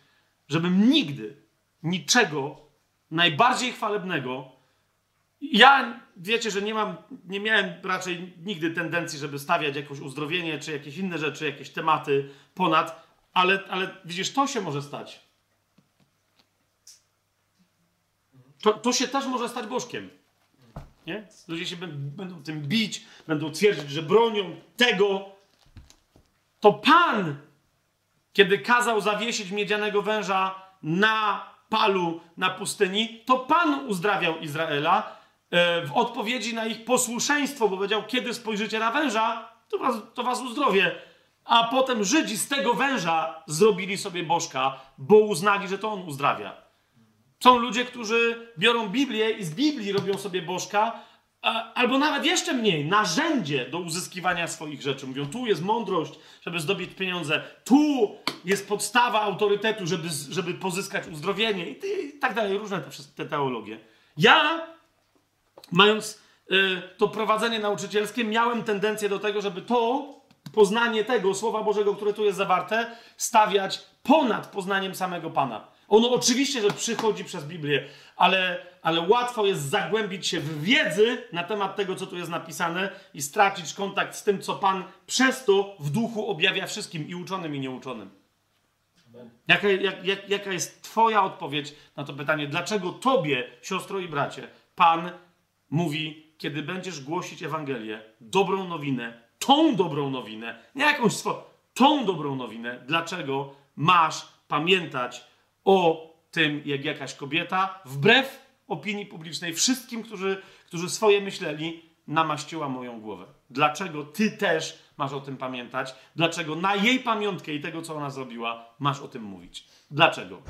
[SPEAKER 1] żebym nigdy niczego najbardziej chwalebnego. Ja wiecie, że nie mam, nie miałem raczej nigdy tendencji, żeby stawiać jakieś uzdrowienie, czy jakieś inne rzeczy, jakieś tematy ponad, ale, ale widzisz, to się może stać. To, to się też może stać bożkiem. Nie? Ludzie się będą tym bić, będą twierdzić, że bronią tego. To Pan, kiedy kazał zawiesić miedzianego węża na palu na pustyni, to Pan uzdrawiał Izraela e, w odpowiedzi na ich posłuszeństwo, bo powiedział, kiedy spojrzycie na węża, to was, to was uzdrowię. A potem Żydzi z tego węża zrobili sobie bożka, bo uznali, że to on uzdrawia. Są ludzie, którzy biorą Biblię i z Biblii robią sobie bożka, albo nawet jeszcze mniej, narzędzie do uzyskiwania swoich rzeczy. Mówią, tu jest mądrość, żeby zdobyć pieniądze, tu jest podstawa autorytetu, żeby, żeby pozyskać uzdrowienie i, tak dalej, różne te, te teologie. Ja, mając y, to prowadzenie nauczycielskie, miałem tendencję do tego, żeby to poznanie tego Słowa Bożego, które tu jest zawarte, stawiać ponad poznaniem samego Pana. Ono oczywiście, że przychodzi przez Biblię, ale, ale łatwo jest zagłębić się w wiedzy na temat tego, co tu jest napisane i stracić kontakt z tym, co Pan przez to w duchu objawia wszystkim i uczonym, i nieuczonym. Jaka, jak, jak, jaka jest Twoja odpowiedź na to pytanie? Dlaczego Tobie, siostro i bracie, Pan mówi, kiedy będziesz głosić Ewangelię, dobrą nowinę, tą dobrą nowinę, nie jakąś swoją, tą dobrą nowinę, dlaczego masz pamiętać o tym, jak jakaś kobieta, wbrew opinii publicznej, wszystkim, którzy, którzy swoje myśleli, namaściła moją głowę. Dlaczego ty też masz o tym pamiętać? Dlaczego na jej pamiątkę i tego, co ona zrobiła, masz o tym mówić? Dlaczego?